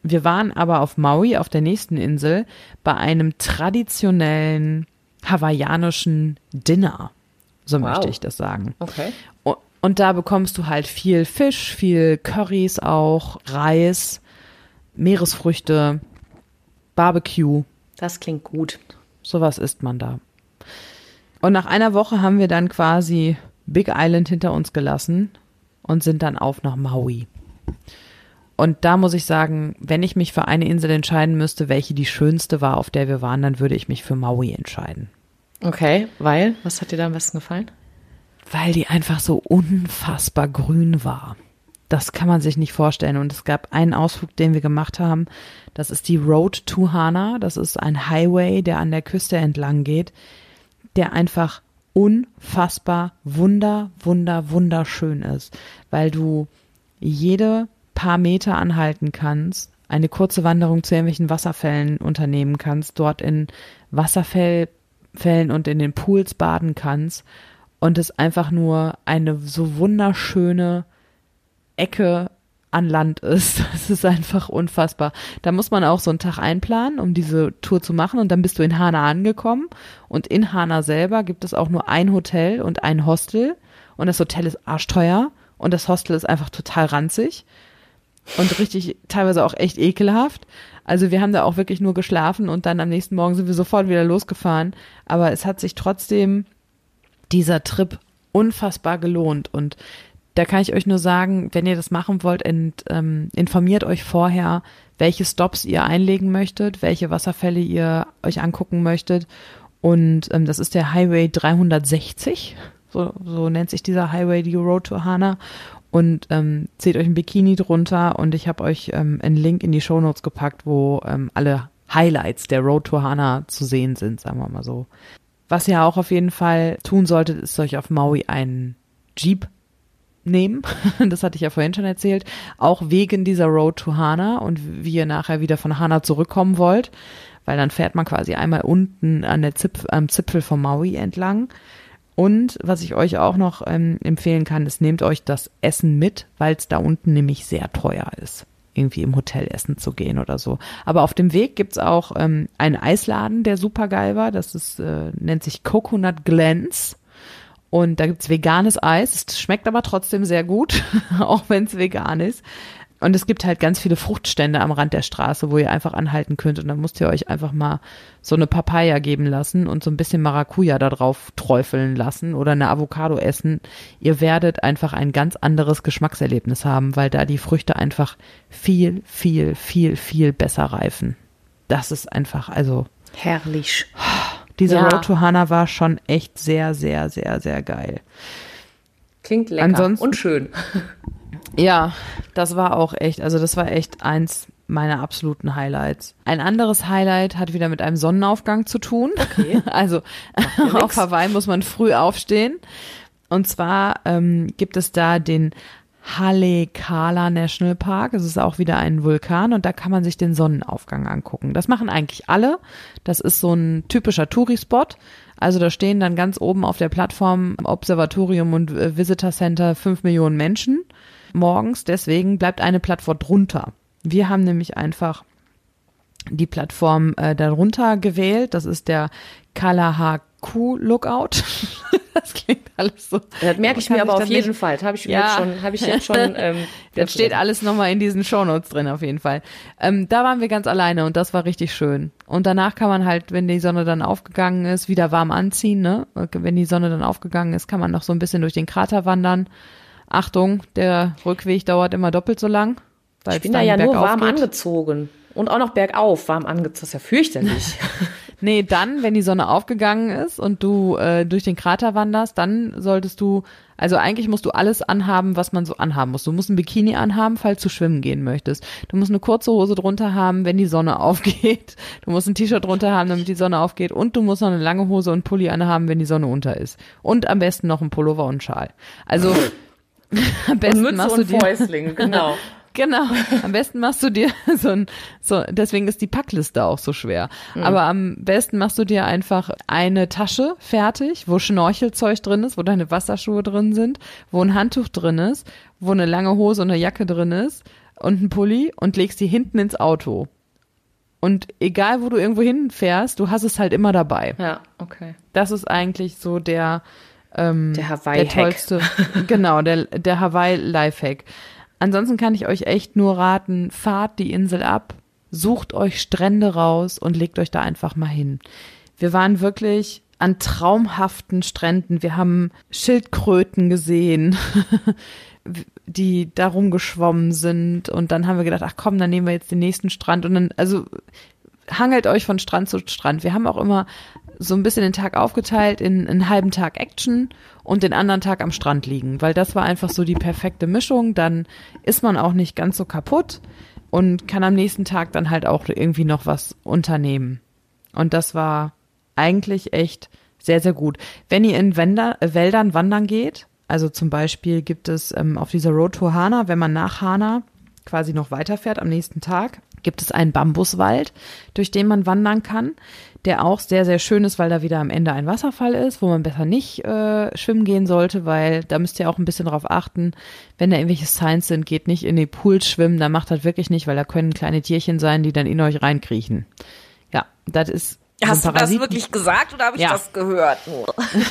Wir waren aber auf Maui, auf der nächsten Insel, bei einem traditionellen hawaiianischen Dinner. So Wow. möchte ich das sagen. Okay. Und, und da bekommst du halt viel Fisch, viel Currys auch, Reis, Meeresfrüchte, Barbecue. Das klingt gut. Sowas isst man da. Und nach einer Woche haben wir dann quasi Big Island hinter uns gelassen und sind dann auf nach Maui. Und da muss ich sagen, wenn ich mich für eine Insel entscheiden müsste, welche die schönste war, auf der wir waren, dann würde ich mich für Maui entscheiden. Okay, weil, was hat dir da am besten gefallen? Weil die einfach so unfassbar grün war. das kann man sich nicht vorstellen. Und es gab einen Ausflug, den wir gemacht haben. Das ist die Road to Hana. Das ist ein Highway, der an der Küste entlang geht, der einfach unfassbar wunder, wunder, wunderschön ist, weil du jede paar Meter anhalten kannst, eine kurze Wanderung zu irgendwelchen Wasserfällen unternehmen kannst, dort in Wasserfällen und in den Pools baden kannst und es einfach nur eine so wunderschöne Ecke an Land ist. Das ist einfach unfassbar. Da muss man auch so einen Tag einplanen, um diese Tour zu machen und dann bist du in Hana angekommen und in Hana selber gibt es auch nur ein Hotel und ein Hostel und das Hotel ist arschteuer und das Hostel ist einfach total ranzig und richtig teilweise auch echt ekelhaft. Also wir haben da auch wirklich nur geschlafen und dann am nächsten Morgen sind wir sofort wieder losgefahren, aber es hat sich trotzdem dieser Trip unfassbar gelohnt. Und da kann ich euch nur sagen, wenn ihr das machen wollt, ent, ähm, informiert euch vorher, welche Stops ihr einlegen möchtet, welche Wasserfälle ihr euch angucken möchtet. Und ähm, das ist der Highway 360. So, so nennt sich dieser Highway, die Road to Hana. Und ähm, zieht euch ein Bikini drunter und ich habe euch ähm, einen Link in die Show Notes gepackt, wo ähm, alle Highlights der Road to Hana zu sehen sind, sagen wir mal so. Was ihr auch auf jeden Fall tun solltet, ist euch auf Maui einen Jeep nehmen. Das hatte ich ja vorhin schon erzählt. Auch wegen dieser Road to Hana und wie ihr nachher wieder von Hana zurückkommen wollt. Weil dann fährt man quasi einmal unten an der Zipf am Zipfel von Maui entlang. Und was ich euch auch noch ähm, empfehlen kann, ist, nehmt euch das Essen mit, weil es da unten nämlich sehr teuer ist irgendwie im Hotel essen zu gehen oder so. Aber auf dem Weg gibt's auch ähm, einen Eisladen, der super geil war. Das ist, äh, nennt sich Coconut Glens. Und da gibt's veganes Eis. Es schmeckt aber trotzdem sehr gut, auch wenn es vegan ist. Und es gibt halt ganz viele Fruchtstände am Rand der Straße, wo ihr einfach anhalten könnt. Und dann müsst ihr euch einfach mal so eine Papaya geben lassen und so ein bisschen Maracuja da drauf träufeln lassen oder eine Avocado essen. Ihr werdet einfach ein ganz anderes Geschmackserlebnis haben, weil da die Früchte einfach viel, viel, viel, viel besser reifen. Das ist einfach, also. Herrlich. Diese ja. Road to Hana war schon echt sehr, sehr, sehr, sehr geil. Klingt lecker Ansonsten, und schön. Ja, das war auch echt, also das war echt eins meiner absoluten Highlights. Ein anderes Highlight hat wieder mit einem Sonnenaufgang zu tun. Okay. Also auf Hawaii muss man früh aufstehen. Und zwar ähm, gibt es da den Halekala National Park. Es ist auch wieder ein Vulkan und da kann man sich den Sonnenaufgang angucken. Das machen eigentlich alle. Das ist so ein typischer Tourispot. Also da stehen dann ganz oben auf der Plattform Observatorium und äh, Visitor Center fünf Millionen Menschen morgens. Deswegen bleibt eine Plattform drunter. Wir haben nämlich einfach die Plattform äh, darunter gewählt. Das ist der Kalahaku Lookout. das klingt alles so. Das merke ich mir aber auf jeden Fall. Das habe ich, ja. schon, hab ich jetzt schon. Ähm, das steht alles nochmal in diesen Shownotes drin auf jeden Fall. Ähm, da waren wir ganz alleine und das war richtig schön. Und danach kann man halt, wenn die Sonne dann aufgegangen ist, wieder warm anziehen. Ne? Wenn die Sonne dann aufgegangen ist, kann man noch so ein bisschen durch den Krater wandern. Achtung, der Rückweg dauert immer doppelt so lang. Ich bin da ja nur warm geht. angezogen. Und auch noch bergauf warm angezogen. Das ist ja fürchterlich. nee, dann, wenn die Sonne aufgegangen ist und du äh, durch den Krater wanderst, dann solltest du, also eigentlich musst du alles anhaben, was man so anhaben muss. Du musst ein Bikini anhaben, falls du schwimmen gehen möchtest. Du musst eine kurze Hose drunter haben, wenn die Sonne aufgeht. Du musst ein T-Shirt drunter haben, damit die Sonne aufgeht. Und du musst noch eine lange Hose und Pulli anhaben, wenn die Sonne unter ist. Und am besten noch ein Pullover und Schal. Also Am besten und machst du dir, Fäustling, genau. Genau. Am besten machst du dir so ein, so, deswegen ist die Packliste auch so schwer. Mhm. Aber am besten machst du dir einfach eine Tasche fertig, wo Schnorchelzeug drin ist, wo deine Wasserschuhe drin sind, wo ein Handtuch drin ist, wo eine lange Hose und eine Jacke drin ist und ein Pulli und legst die hinten ins Auto. Und egal, wo du irgendwo hinfährst, du hast es halt immer dabei. Ja, okay. Das ist eigentlich so der, ähm, der Hawaii-Hack. Der tollste, genau, der, der Hawaii-Lifehack. Ansonsten kann ich euch echt nur raten, fahrt die Insel ab, sucht euch Strände raus und legt euch da einfach mal hin. Wir waren wirklich an traumhaften Stränden. Wir haben Schildkröten gesehen, die da rumgeschwommen sind. Und dann haben wir gedacht, ach komm, dann nehmen wir jetzt den nächsten Strand. Und dann, also hangelt euch von Strand zu Strand. Wir haben auch immer so ein bisschen den Tag aufgeteilt in einen halben Tag Action und den anderen Tag am Strand liegen, weil das war einfach so die perfekte Mischung. Dann ist man auch nicht ganz so kaputt und kann am nächsten Tag dann halt auch irgendwie noch was unternehmen. Und das war eigentlich echt sehr, sehr gut. Wenn ihr in Wender, äh, Wäldern wandern geht, also zum Beispiel gibt es ähm, auf dieser Road to Hana, wenn man nach Hana quasi noch weiterfährt am nächsten Tag, gibt es einen Bambuswald, durch den man wandern kann, der auch sehr, sehr schön ist, weil da wieder am Ende ein Wasserfall ist, wo man besser nicht äh, schwimmen gehen sollte, weil da müsst ihr auch ein bisschen drauf achten, wenn da irgendwelche Signs sind, geht nicht in die Pools schwimmen, da macht das wirklich nicht, weil da können kleine Tierchen sein, die dann in euch reinkriechen. Ja, das ist. Hast du das wirklich gesagt oder habe ich ja. das gehört?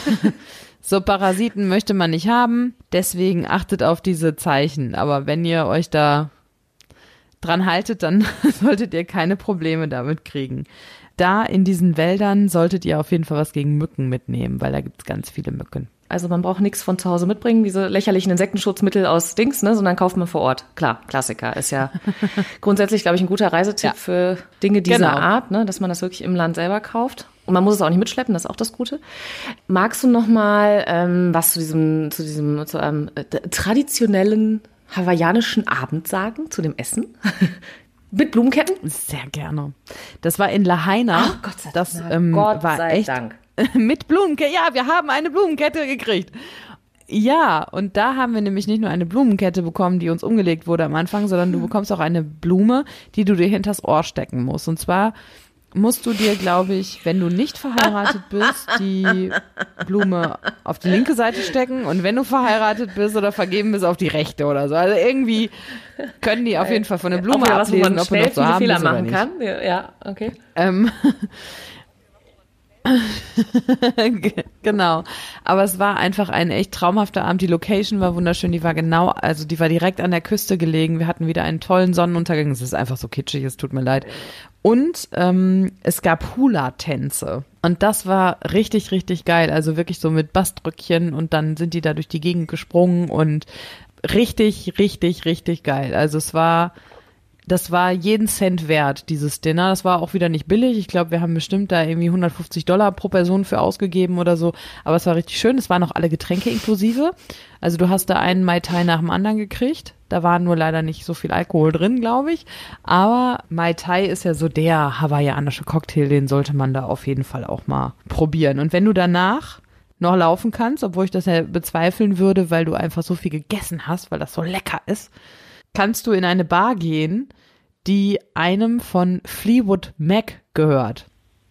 so Parasiten möchte man nicht haben, deswegen achtet auf diese Zeichen. Aber wenn ihr euch da dran haltet, dann solltet ihr keine Probleme damit kriegen. Da in diesen Wäldern solltet ihr auf jeden Fall was gegen Mücken mitnehmen, weil da gibt's ganz viele Mücken. Also man braucht nichts von zu Hause mitbringen, diese lächerlichen Insektenschutzmittel aus Dings, ne, sondern kauft man vor Ort. Klar, Klassiker ist ja grundsätzlich, glaube ich, ein guter Reisetipp ja. für Dinge dieser genau. Art, ne, dass man das wirklich im Land selber kauft. Und man muss es auch nicht mitschleppen, das ist auch das Gute. Magst du noch mal ähm, was zu diesem, zu diesem, zu einem äh, traditionellen hawaiianischen Abend sagen, zu dem Essen? Mit Blumenketten? Sehr gerne. Das war in Lahaina. Ach, Gott sei, das, ähm, Gott war sei echt Dank. mit Blumenkette. Ja, wir haben eine Blumenkette gekriegt. Ja, und da haben wir nämlich nicht nur eine Blumenkette bekommen, die uns umgelegt wurde am Anfang, sondern du bekommst auch eine Blume, die du dir hinters Ohr stecken musst. Und zwar musst du dir, glaube ich, wenn du nicht verheiratet bist, die Blume auf die linke Seite stecken und wenn du verheiratet bist oder vergeben bist, auf die rechte oder so. Also irgendwie können die auf jeden Fall von der Blume okay, ablesen, was, ob du noch so haben Fehler machen kann. Ja, okay. Ähm, genau. Aber es war einfach ein echt traumhafter Abend. Die Location war wunderschön. Die war genau, also die war direkt an der Küste gelegen. Wir hatten wieder einen tollen Sonnenuntergang. Es ist einfach so kitschig, es tut mir leid. Und ähm, es gab Hula-Tänze. Und das war richtig, richtig geil. Also wirklich so mit Bastrückchen und dann sind die da durch die Gegend gesprungen und richtig, richtig, richtig geil. Also es war das war jeden Cent wert, dieses Dinner. Das war auch wieder nicht billig. Ich glaube, wir haben bestimmt da irgendwie 150 Dollar pro Person für ausgegeben oder so. Aber es war richtig schön. Es waren auch alle Getränke inklusive. Also du hast da einen Mai Tai nach dem anderen gekriegt. Da war nur leider nicht so viel Alkohol drin, glaube ich. Aber Mai Tai ist ja so der hawaiianische Cocktail, den sollte man da auf jeden Fall auch mal probieren. Und wenn du danach noch laufen kannst, obwohl ich das ja bezweifeln würde, weil du einfach so viel gegessen hast, weil das so lecker ist, kannst du in eine Bar gehen, die einem von Fleetwood Mac gehört.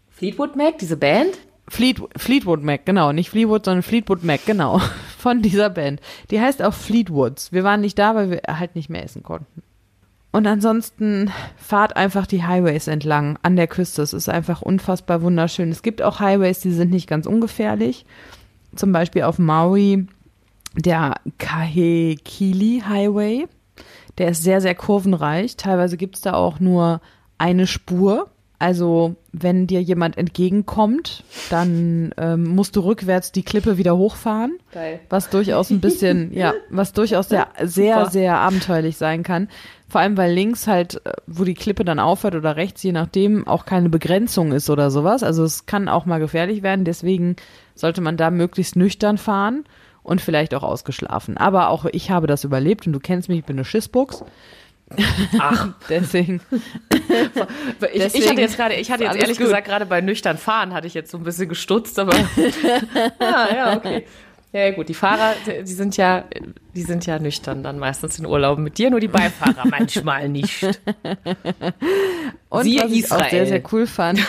Fleetwood Mac, diese Band? Fleet, Fleetwood Mac, genau. Nicht Fleetwood, sondern Fleetwood Mac, genau. Von dieser Band. Die heißt auch Fleetwoods. Wir waren nicht da, weil wir halt nicht mehr essen konnten. Und ansonsten fahrt einfach die Highways entlang an der Küste. Es ist einfach unfassbar wunderschön. Es gibt auch Highways, die sind nicht ganz ungefährlich. Zum Beispiel auf Maui der Kahekili Highway. Der ist sehr, sehr kurvenreich. Teilweise gibt es da auch nur eine Spur. Also wenn dir jemand entgegenkommt, dann ähm, musst du rückwärts die Klippe wieder hochfahren, Geil. was durchaus ein bisschen, ja, was durchaus sehr, sehr, Super. sehr abenteuerlich sein kann. Vor allem, weil links halt, äh, wo die Klippe dann aufhört oder rechts, je nachdem, auch keine Begrenzung ist oder sowas. Also es kann auch mal gefährlich werden. Deswegen sollte man da möglichst nüchtern fahren und vielleicht auch ausgeschlafen. Aber auch ich habe das überlebt und du kennst mich, ich bin eine Schissbuchs. Ach, deswegen. ich, deswegen ich hatte jetzt gerade, ich hatte jetzt ehrlich gut. gesagt gerade bei nüchtern fahren hatte ich jetzt so ein bisschen gestutzt, aber ah, ja, okay. Ja, gut, die Fahrer, die sind ja, die sind ja nüchtern dann meistens in Urlauben mit dir, nur die Beifahrer manchmal nicht. Und Siehe was ich Israel. auch sehr, sehr cool fand,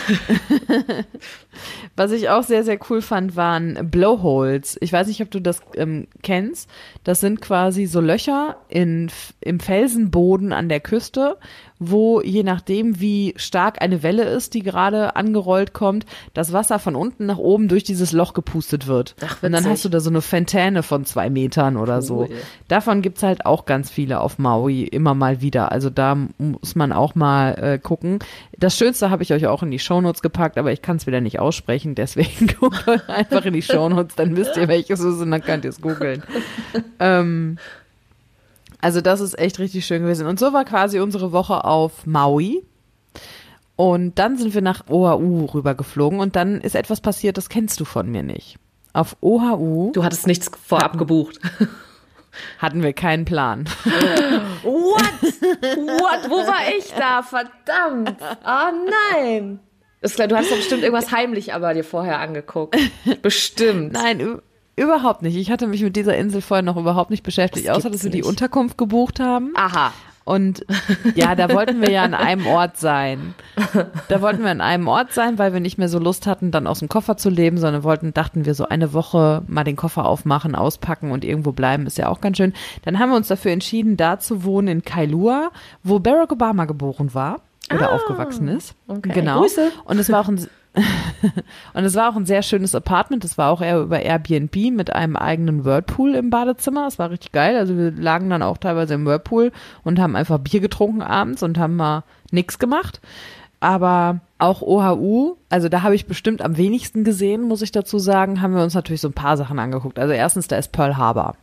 was ich auch sehr, sehr cool fand, waren Blowholes. Ich weiß nicht, ob du das ähm, kennst. Das sind quasi so Löcher in, im Felsenboden an der Küste, wo je nachdem, wie stark eine Welle ist, die gerade angerollt kommt, das Wasser von unten nach oben durch dieses Loch gepustet wird. Ach, und dann hast du da so eine Fontäne von zwei Metern oder cool. so. Davon gibt's halt auch ganz viele auf Maui immer mal wieder. Also da muss man auch mal äh, gucken. Das Schönste habe ich euch auch in die Shownotes gepackt, aber ich kann es wieder nicht aussprechen, deswegen guckt euch einfach in die Shownotes, dann wisst ihr, welches ist und dann könnt ihr es googeln. ähm, also das ist echt richtig schön gewesen. Und so war quasi unsere Woche auf Maui. Und dann sind wir nach Oahu rübergeflogen und dann ist etwas passiert, das kennst du von mir nicht. Auf Oahu. Du hattest nichts vorab gebucht. Hatten wir keinen Plan. What? What? Wo war ich da? Verdammt. Oh nein. Ist klar, du hast doch bestimmt irgendwas heimlich aber dir vorher angeguckt. Bestimmt. Nein, überhaupt nicht. Ich hatte mich mit dieser Insel vorher noch überhaupt nicht beschäftigt, Das außer dass wir die nicht. Unterkunft gebucht haben. Aha. Und ja, da wollten wir ja an einem Ort sein. Da wollten wir an einem Ort sein, weil wir nicht mehr so Lust hatten, dann aus dem Koffer zu leben, sondern wollten, dachten wir so eine Woche mal den Koffer aufmachen, auspacken und irgendwo bleiben, ist ja auch ganz schön. Dann haben wir uns dafür entschieden, da zu wohnen in Kailua, wo Barack Obama geboren war oder aufgewachsen ist. okay. Genau. Grüße. Und es war auch ein und es war auch ein sehr schönes Apartment. Das war auch eher über Airbnb mit einem eigenen Whirlpool im Badezimmer. Es war richtig geil. Also wir lagen dann auch teilweise im Whirlpool und haben einfach Bier getrunken abends und haben mal nix gemacht. Aber auch OHU, also da habe ich bestimmt am wenigsten gesehen, muss ich dazu sagen, haben wir uns natürlich so ein paar Sachen angeguckt. Also erstens, da ist Pearl Harbor.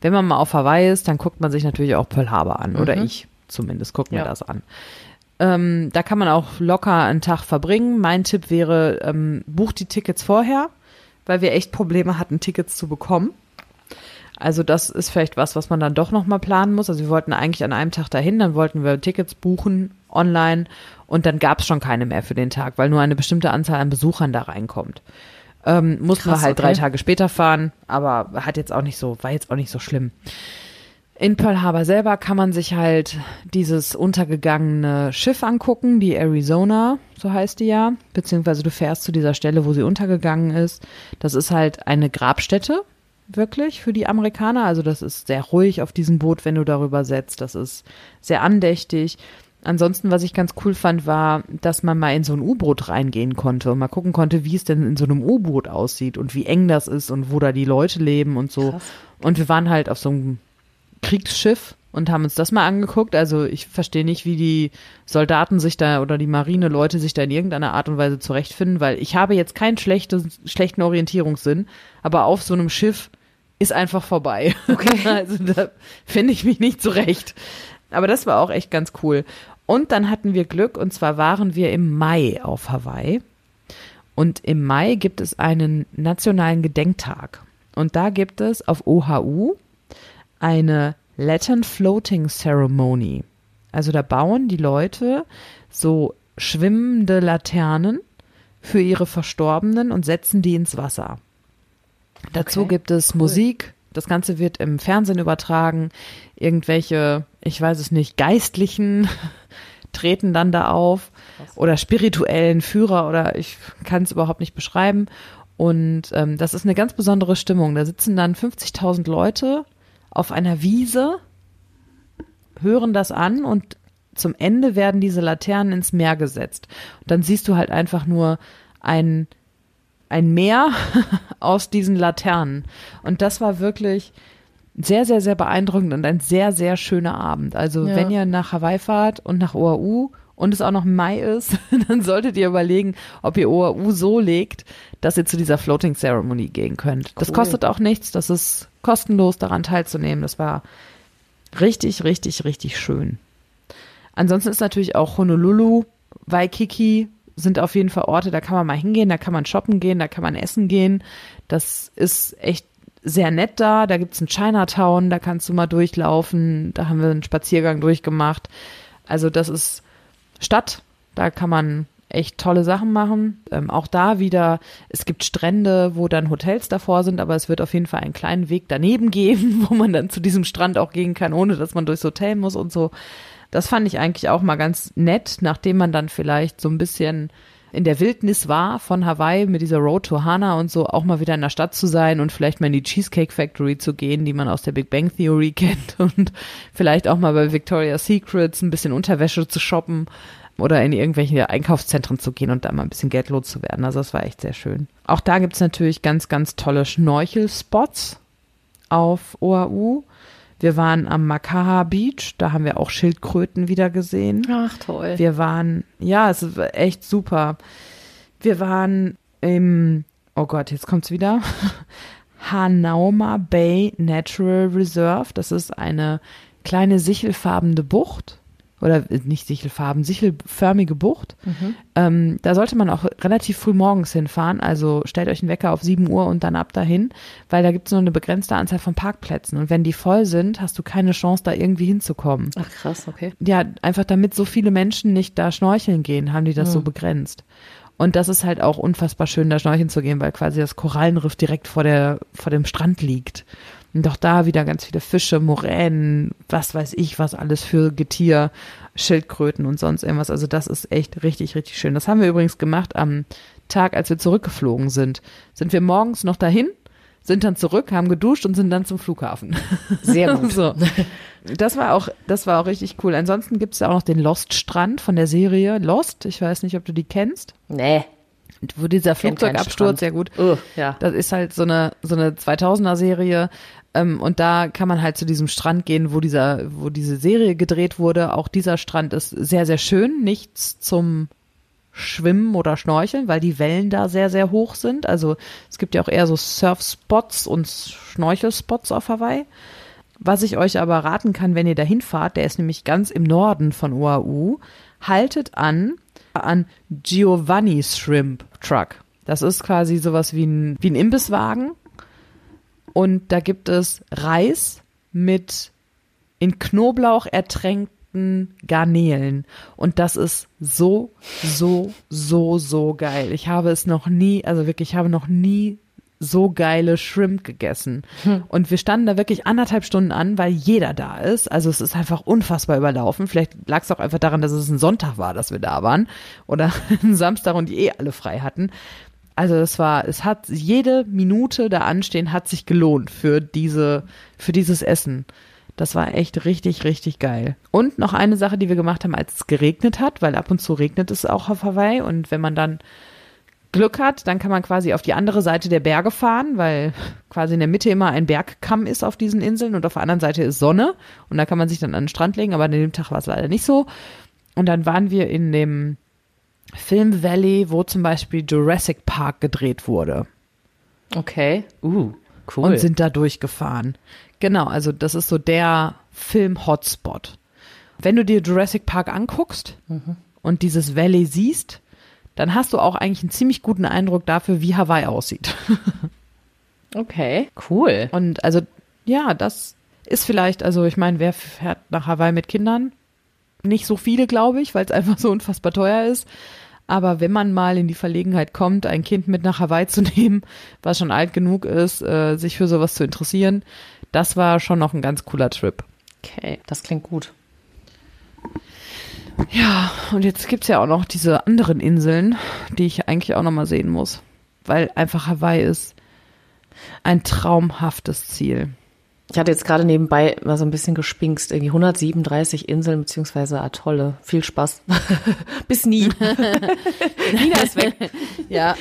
Wenn man mal auf Hawaii ist, dann guckt man sich natürlich auch Pearl Harbor an. Oder ich zumindest, guck mir Ja. das an. Ähm, da kann man auch locker einen Tag verbringen. Mein Tipp wäre, ähm, bucht die Tickets vorher, weil wir echt Probleme hatten, Tickets zu bekommen. Also das ist vielleicht was, was man dann doch nochmal planen muss. Also wir wollten eigentlich an einem Tag dahin, dann wollten wir Tickets buchen online und dann gab es schon keine mehr für den Tag, weil nur eine bestimmte Anzahl an Besuchern da reinkommt. Ähm, mussten Krass, wir halt drei okay. Tage später fahren, aber hat jetzt auch nicht so, war jetzt auch nicht so schlimm. In Pearl Harbor selber kann man sich halt dieses untergegangene Schiff angucken, die Arizona, so heißt die ja, beziehungsweise du fährst zu dieser Stelle, wo sie untergegangen ist. Das ist halt eine Grabstätte, wirklich, für die Amerikaner. Also das ist sehr ruhig auf diesem Boot, wenn du darüber setzt. Das ist sehr andächtig. Ansonsten, was ich ganz cool fand, war, dass man mal in so ein U-Boot reingehen konnte und mal gucken konnte, wie es denn in so einem U-Boot aussieht und wie eng das ist und wo da die Leute leben und so. Krass. Und wir waren halt auf so einem Kriegsschiff und haben uns das mal angeguckt. Also ich verstehe nicht, wie die Soldaten sich da oder die Marineleute sich da in irgendeiner Art und Weise zurechtfinden, weil ich habe jetzt keinen schlechtes, schlechten Orientierungssinn, aber auf so einem Schiff ist einfach vorbei. Okay. Also da finde ich mich nicht zurecht. Aber das war auch echt ganz cool. Und dann hatten wir Glück und zwar waren wir im Mai auf Hawaii. Und im Mai gibt es einen nationalen Gedenktag. Und da gibt es auf OHU eine Latin Floating Ceremony. Also da bauen die Leute so schwimmende Laternen für ihre Verstorbenen und setzen die ins Wasser. Dazu Okay, gibt es Musik. Das Ganze wird im Fernsehen übertragen. Irgendwelche, ich weiß es nicht, Geistlichen treten dann da auf oder spirituellen Führer oder ich kann es überhaupt nicht beschreiben. Und ähm, das ist eine ganz besondere Stimmung. Da sitzen dann 50.000 Leute auf einer Wiese, hören das an und zum Ende werden diese Laternen ins Meer gesetzt. Und dann siehst du halt einfach nur ein, ein Meer aus diesen Laternen. Und das war wirklich sehr, sehr, sehr beeindruckend und ein sehr, sehr schöner Abend. Also Ja. wenn ihr nach Hawaii fahrt und nach OAU und es auch noch Mai ist, dann solltet ihr überlegen, ob ihr OAU so legt, dass ihr zu dieser Floating Ceremony gehen könnt. Das Cool. kostet auch nichts, das ist kostenlos daran teilzunehmen. Das war richtig, richtig, richtig schön. Ansonsten ist natürlich auch Honolulu, Waikiki sind auf jeden Fall Orte, da kann man mal hingehen, da kann man shoppen gehen, da kann man essen gehen. Das ist echt sehr nett da. Da gibt's einen Chinatown, da kannst du mal durchlaufen. Da haben wir einen Spaziergang durchgemacht. Also das ist Stadt, da kann man echt tolle Sachen machen. Ähm, auch da wieder, es gibt Strände, wo dann Hotels davor sind, aber es wird auf jeden Fall einen kleinen Weg daneben geben, wo man dann zu diesem Strand auch gehen kann, ohne dass man durchs Hotel muss und so. Das fand ich eigentlich auch mal ganz nett, nachdem man dann vielleicht so ein bisschen in der Wildnis war von Hawaii mit dieser Road to Hana und so, auch mal wieder in der Stadt zu sein und vielleicht mal in die Cheesecake Factory zu gehen, die man aus der Big Bang Theory kennt und vielleicht auch mal bei Victoria's Secrets ein bisschen Unterwäsche zu shoppen oder in irgendwelche Einkaufszentren zu gehen und da mal ein bisschen Geld los zu werden. Also das war echt sehr schön. Auch da gibt's natürlich ganz, ganz tolle Schnorchelspots auf Oahu. Wir waren am Makaha Beach, da haben wir auch Schildkröten wieder gesehen. Ach, toll. Wir waren, ja, es war echt super. Wir waren im, oh Gott, jetzt kommt's wieder. Hanauma Bay Natural Reserve. Das ist eine kleine sichelfarbene Bucht oder äh, nicht Sichelfarben, sichelförmige Bucht. Ähm, da sollte man auch relativ früh morgens hinfahren. Also stellt euch einen Wecker auf 7 Uhr und dann ab dahin, weil da gibt es nur eine begrenzte Anzahl von Parkplätzen. Und wenn die voll sind, hast du keine Chance, da irgendwie hinzukommen. Ach krass, okay. Ja, einfach damit so viele Menschen nicht da schnorcheln gehen, haben die das so begrenzt. Und das ist halt auch unfassbar schön, da schnorcheln zu gehen, weil quasi das Korallenriff direkt vor der, vor dem Strand liegt. Und auch da wieder ganz viele Fische, Moränen, was weiß ich, was alles für Getier, Schildkröten und sonst irgendwas. Also das ist echt richtig, richtig schön. Das haben wir übrigens gemacht am Tag, als wir zurückgeflogen sind. Sind wir morgens noch dahin, sind dann zurück, haben geduscht und sind dann zum Flughafen. Sehr gut. So. Das war auch, das war auch richtig cool. Ansonsten gibt es ja auch noch den Lost-Strand von der Serie Lost. Ich weiß nicht, ob du die kennst. Nee. Wo dieser Flugzeugabsturz, ja gut. Oh, ja. Das ist halt so eine, so eine 2000er Serie. Ähm, und da kann man halt zu diesem Strand gehen, wo dieser, wo diese Serie gedreht wurde. Auch dieser Strand ist sehr, sehr schön. Nichts zum Schwimmen oder Schnorcheln, weil die Wellen da sehr, sehr hoch sind. Also es gibt ja auch eher so Surfspots und Schnorchelspots auf Hawaii. Was ich euch aber raten kann, wenn ihr dahin fahrt, der ist nämlich ganz im Norden von Oahu, haltet an an Giovanni Shrimp Truck. Das ist quasi sowas wie ein, wie ein Imbisswagen. Und da gibt es Reis mit in Knoblauch ertränkten Garnelen. Und das ist so, so, so, so geil. Ich habe es noch nie, also wirklich, ich habe noch nie so geile Shrimp gegessen. Und wir standen da wirklich anderthalb Stunden an, weil jeder da ist. Also es ist einfach unfassbar überlaufen. Vielleicht lag es auch einfach daran, dass es ein Sonntag war, dass wir da waren. Oder ein Samstag und die eh alle frei hatten. Also es war, es hat jede Minute da anstehen hat sich gelohnt für diese, für dieses Essen. Das war echt richtig, richtig geil. Und noch eine Sache, die wir gemacht haben, als es geregnet hat, weil ab und zu regnet es auch auf Hawaii und wenn man dann Glück hat, dann kann man quasi auf die andere Seite der Berge fahren, weil quasi in der Mitte immer ein Bergkamm ist auf diesen Inseln und auf der anderen Seite ist Sonne und da kann man sich dann an den Strand legen, aber an dem Tag war es leider nicht so. Und dann waren wir in dem Film Valley, wo zum Beispiel Jurassic Park gedreht wurde Okay. Uh, cool. und sind da durchgefahren. Genau, also das ist so der Film-Hotspot. Wenn du dir Jurassic Park anguckst und dieses Valley siehst, dann hast du auch eigentlich einen ziemlich guten Eindruck dafür, wie Hawaii aussieht. okay. Cool. Und also, ja, das ist vielleicht, also ich meine, wer fährt nach Hawaii mit Kindern? Nicht so viele, glaube ich, weil es einfach so unfassbar teuer ist. Aber wenn man mal in die Verlegenheit kommt, ein Kind mit nach Hawaii zu nehmen, was schon alt genug ist, äh, sich für sowas zu interessieren, das war schon noch ein ganz cooler Trip. Okay, das klingt gut. Ja, und jetzt gibt's ja auch noch diese anderen Inseln, die ich eigentlich auch noch mal sehen muss. Weil einfach Hawaii ist ein traumhaftes Ziel. Ich hatte jetzt gerade nebenbei mal so ein bisschen gespinkst, irgendwie 137 Inseln beziehungsweise Atolle. Viel Spaß. Bis nie. Nina ist weg. Ja.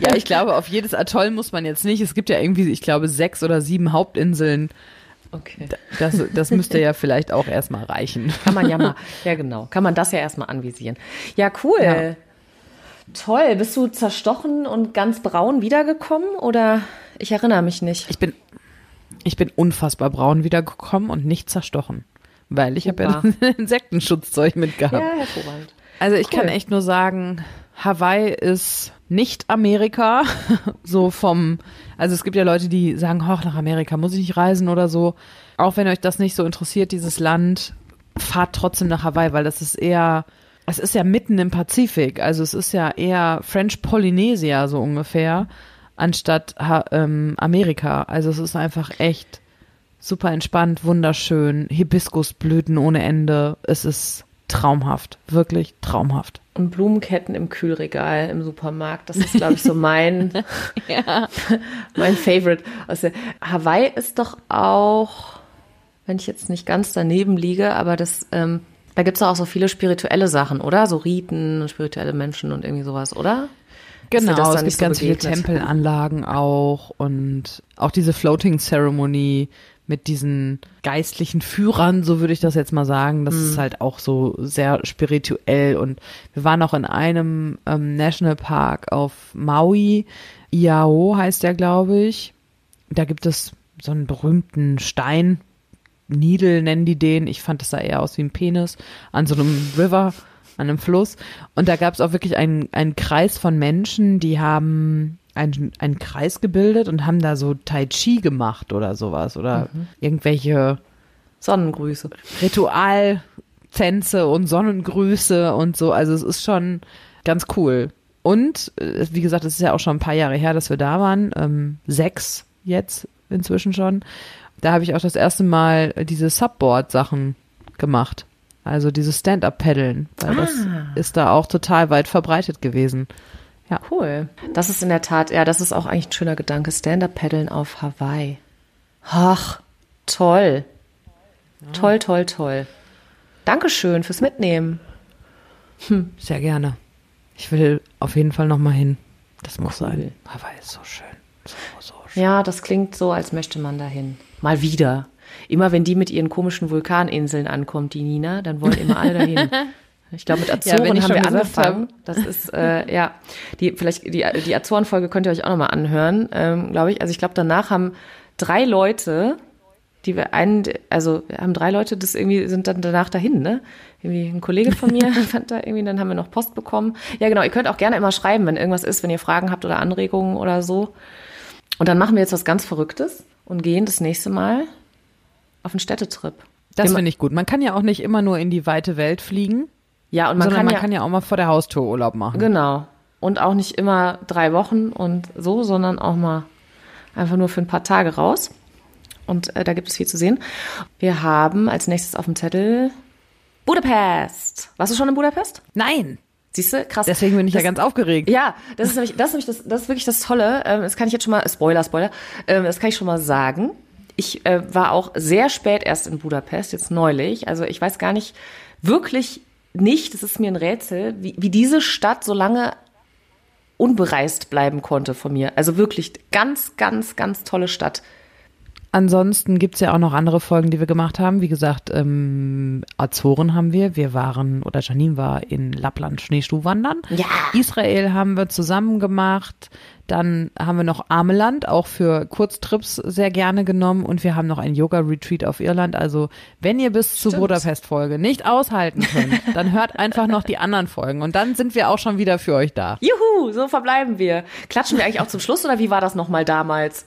ja, ich glaube, auf jedes Atoll muss man jetzt nicht. Es gibt ja irgendwie, ich glaube, sechs oder sieben Hauptinseln. Okay. Das, das müsste ja vielleicht auch erstmal reichen. Kann man ja mal, ja genau, kann man das ja erstmal anvisieren. Ja, cool. Ja. Toll. Bist du zerstochen und ganz braun wiedergekommen oder ich erinnere mich nicht? Ich bin, ich bin unfassbar braun wiedergekommen und nicht zerstochen. Weil ich habe ja das Insektenschutzzeug mitgehabt. Ja, hervorragend. Also ich Cool. kann echt nur sagen, Hawaii ist nicht Amerika, so vom, also es gibt ja Leute, die sagen, hoch, nach Amerika muss ich nicht reisen oder so. Auch wenn euch das nicht so interessiert, dieses Land, fahrt trotzdem nach Hawaii, weil das ist eher, es ist ja mitten im Pazifik, also es ist ja eher French Polynesia so ungefähr, anstatt ha ähm, Amerika. Also es ist einfach echt super entspannt, wunderschön, Hibiskusblüten ohne Ende. Es ist traumhaft, wirklich traumhaft. Und Blumenketten im Kühlregal im Supermarkt. Das ist, glaube ich, so mein, mein Favorite. Also, Hawaii ist doch auch, wenn ich jetzt nicht ganz daneben liege, aber das, ähm, da gibt's doch auch so viele spirituelle Sachen, oder? So Riten, spirituelle Menschen und irgendwie sowas, oder? Genau, es gibt so ganz viele begegnet? Tempelanlagen auch und auch diese Floating Ceremony mit diesen geistlichen Führern, so würde ich das jetzt mal sagen. Das Mhm. ist halt auch so sehr spirituell und wir waren auch in einem ähm, Nationalpark auf Maui, Iao heißt der, glaube ich. Da gibt es so einen berühmten Stein, Needle nennen die den. Ich fand, das sah eher aus wie ein Penis an so einem River, an einem Fluss. Und da gab es auch wirklich einen, einen Kreis von Menschen, die haben einen, einen Kreis gebildet und haben da so Tai Chi gemacht oder sowas oder irgendwelche Sonnengrüße. Ritualtänze und Sonnengrüße und so. Also es ist schon ganz cool. Und äh, wie gesagt, es ist ja auch schon ein paar Jahre her, dass wir da waren. Ähm, sechs jetzt inzwischen schon. Da habe ich auch das erste Mal diese Subboard-Sachen gemacht. Also dieses Stand-up-Paddeln. Weil das Ah. ist da auch total weit verbreitet gewesen. Cool. Das ist in der Tat, ja, das ist auch eigentlich ein schöner Gedanke. Stand-up-Paddeln auf Hawaii. Ach, toll. Toll, toll, toll. Dankeschön fürs Mitnehmen. Sehr gerne. Ich will auf jeden Fall nochmal hin. Das muss Cool. sein. Hawaii ist so schön. So, so schön. Ja, das klingt so, als möchte man dahin. Mal wieder. Immer wenn die mit ihren komischen Vulkaninseln ankommt, die Nina, dann wollen immer alle dahin. Ich glaube, mit Azoren ich haben wir angefangen. Das ist, äh, ja, die, vielleicht, die, die Azoren-Folge könnt ihr euch auch nochmal anhören, ähm, glaube ich. Also ich glaube, danach haben drei Leute, die wir einen, also wir haben drei Leute, das irgendwie sind dann danach dahin, ne? Irgendwie ein Kollege von mir fand da irgendwie, dann haben wir noch Post bekommen. Ja, genau, ihr könnt auch gerne immer schreiben, wenn irgendwas ist, wenn ihr Fragen habt oder Anregungen oder so. Und dann machen wir jetzt was ganz Verrücktes und gehen das nächste Mal auf einen Städtetrip. Das finde ich gut. Man kann ja auch nicht immer nur in die weite Welt fliegen, Ja, und man sondern kann man ja, kann ja auch mal vor der Haustür Urlaub machen. genau. Und auch nicht immer drei Wochen und so, sondern auch mal einfach nur für ein paar Tage raus. Und äh, da gibt es viel zu sehen. Wir haben als nächstes auf dem Zettel Budapest. Warst du schon in Budapest? Nein, Siehst du, krass. deswegen bin ich ja Das- ganz aufgeregt. Ja, das ist nämlich, das ist nämlich das, das ist wirklich das Tolle. Ähm, das kann ich jetzt schon mal, Spoiler, Spoiler, ähm, das kann ich schon mal sagen. Ich äh, war auch sehr spät erst in Budapest, jetzt neulich. Also ich weiß gar nicht, wirklich nicht, das ist mir ein Rätsel, wie, wie diese Stadt so lange unbereist bleiben konnte von mir. Also wirklich ganz, ganz, ganz tolle Stadt. Ansonsten gibt's ja auch noch andere Folgen, die wir gemacht haben. Wie gesagt, ähm, Azoren haben wir. Wir waren, oder Janine war in Lappland Schneeschuhwandern. Ja. Israel haben wir zusammen gemacht. Dann haben wir noch Ameland, auch für Kurztrips sehr gerne genommen. Und wir haben noch ein Yoga-Retreat auf Irland. Also, wenn ihr bis zur Stimmt. Budapest-Folge nicht aushalten könnt, dann hört einfach noch die anderen Folgen. Und dann sind wir auch schon wieder für euch da. Juhu, so verbleiben wir. Klatschen wir eigentlich auch zum Schluss oder wie war das nochmal damals?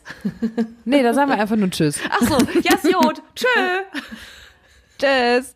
Nee, da sagen wir einfach nur Tschüss. Ach so, Jasjot, tschö. Tschüss.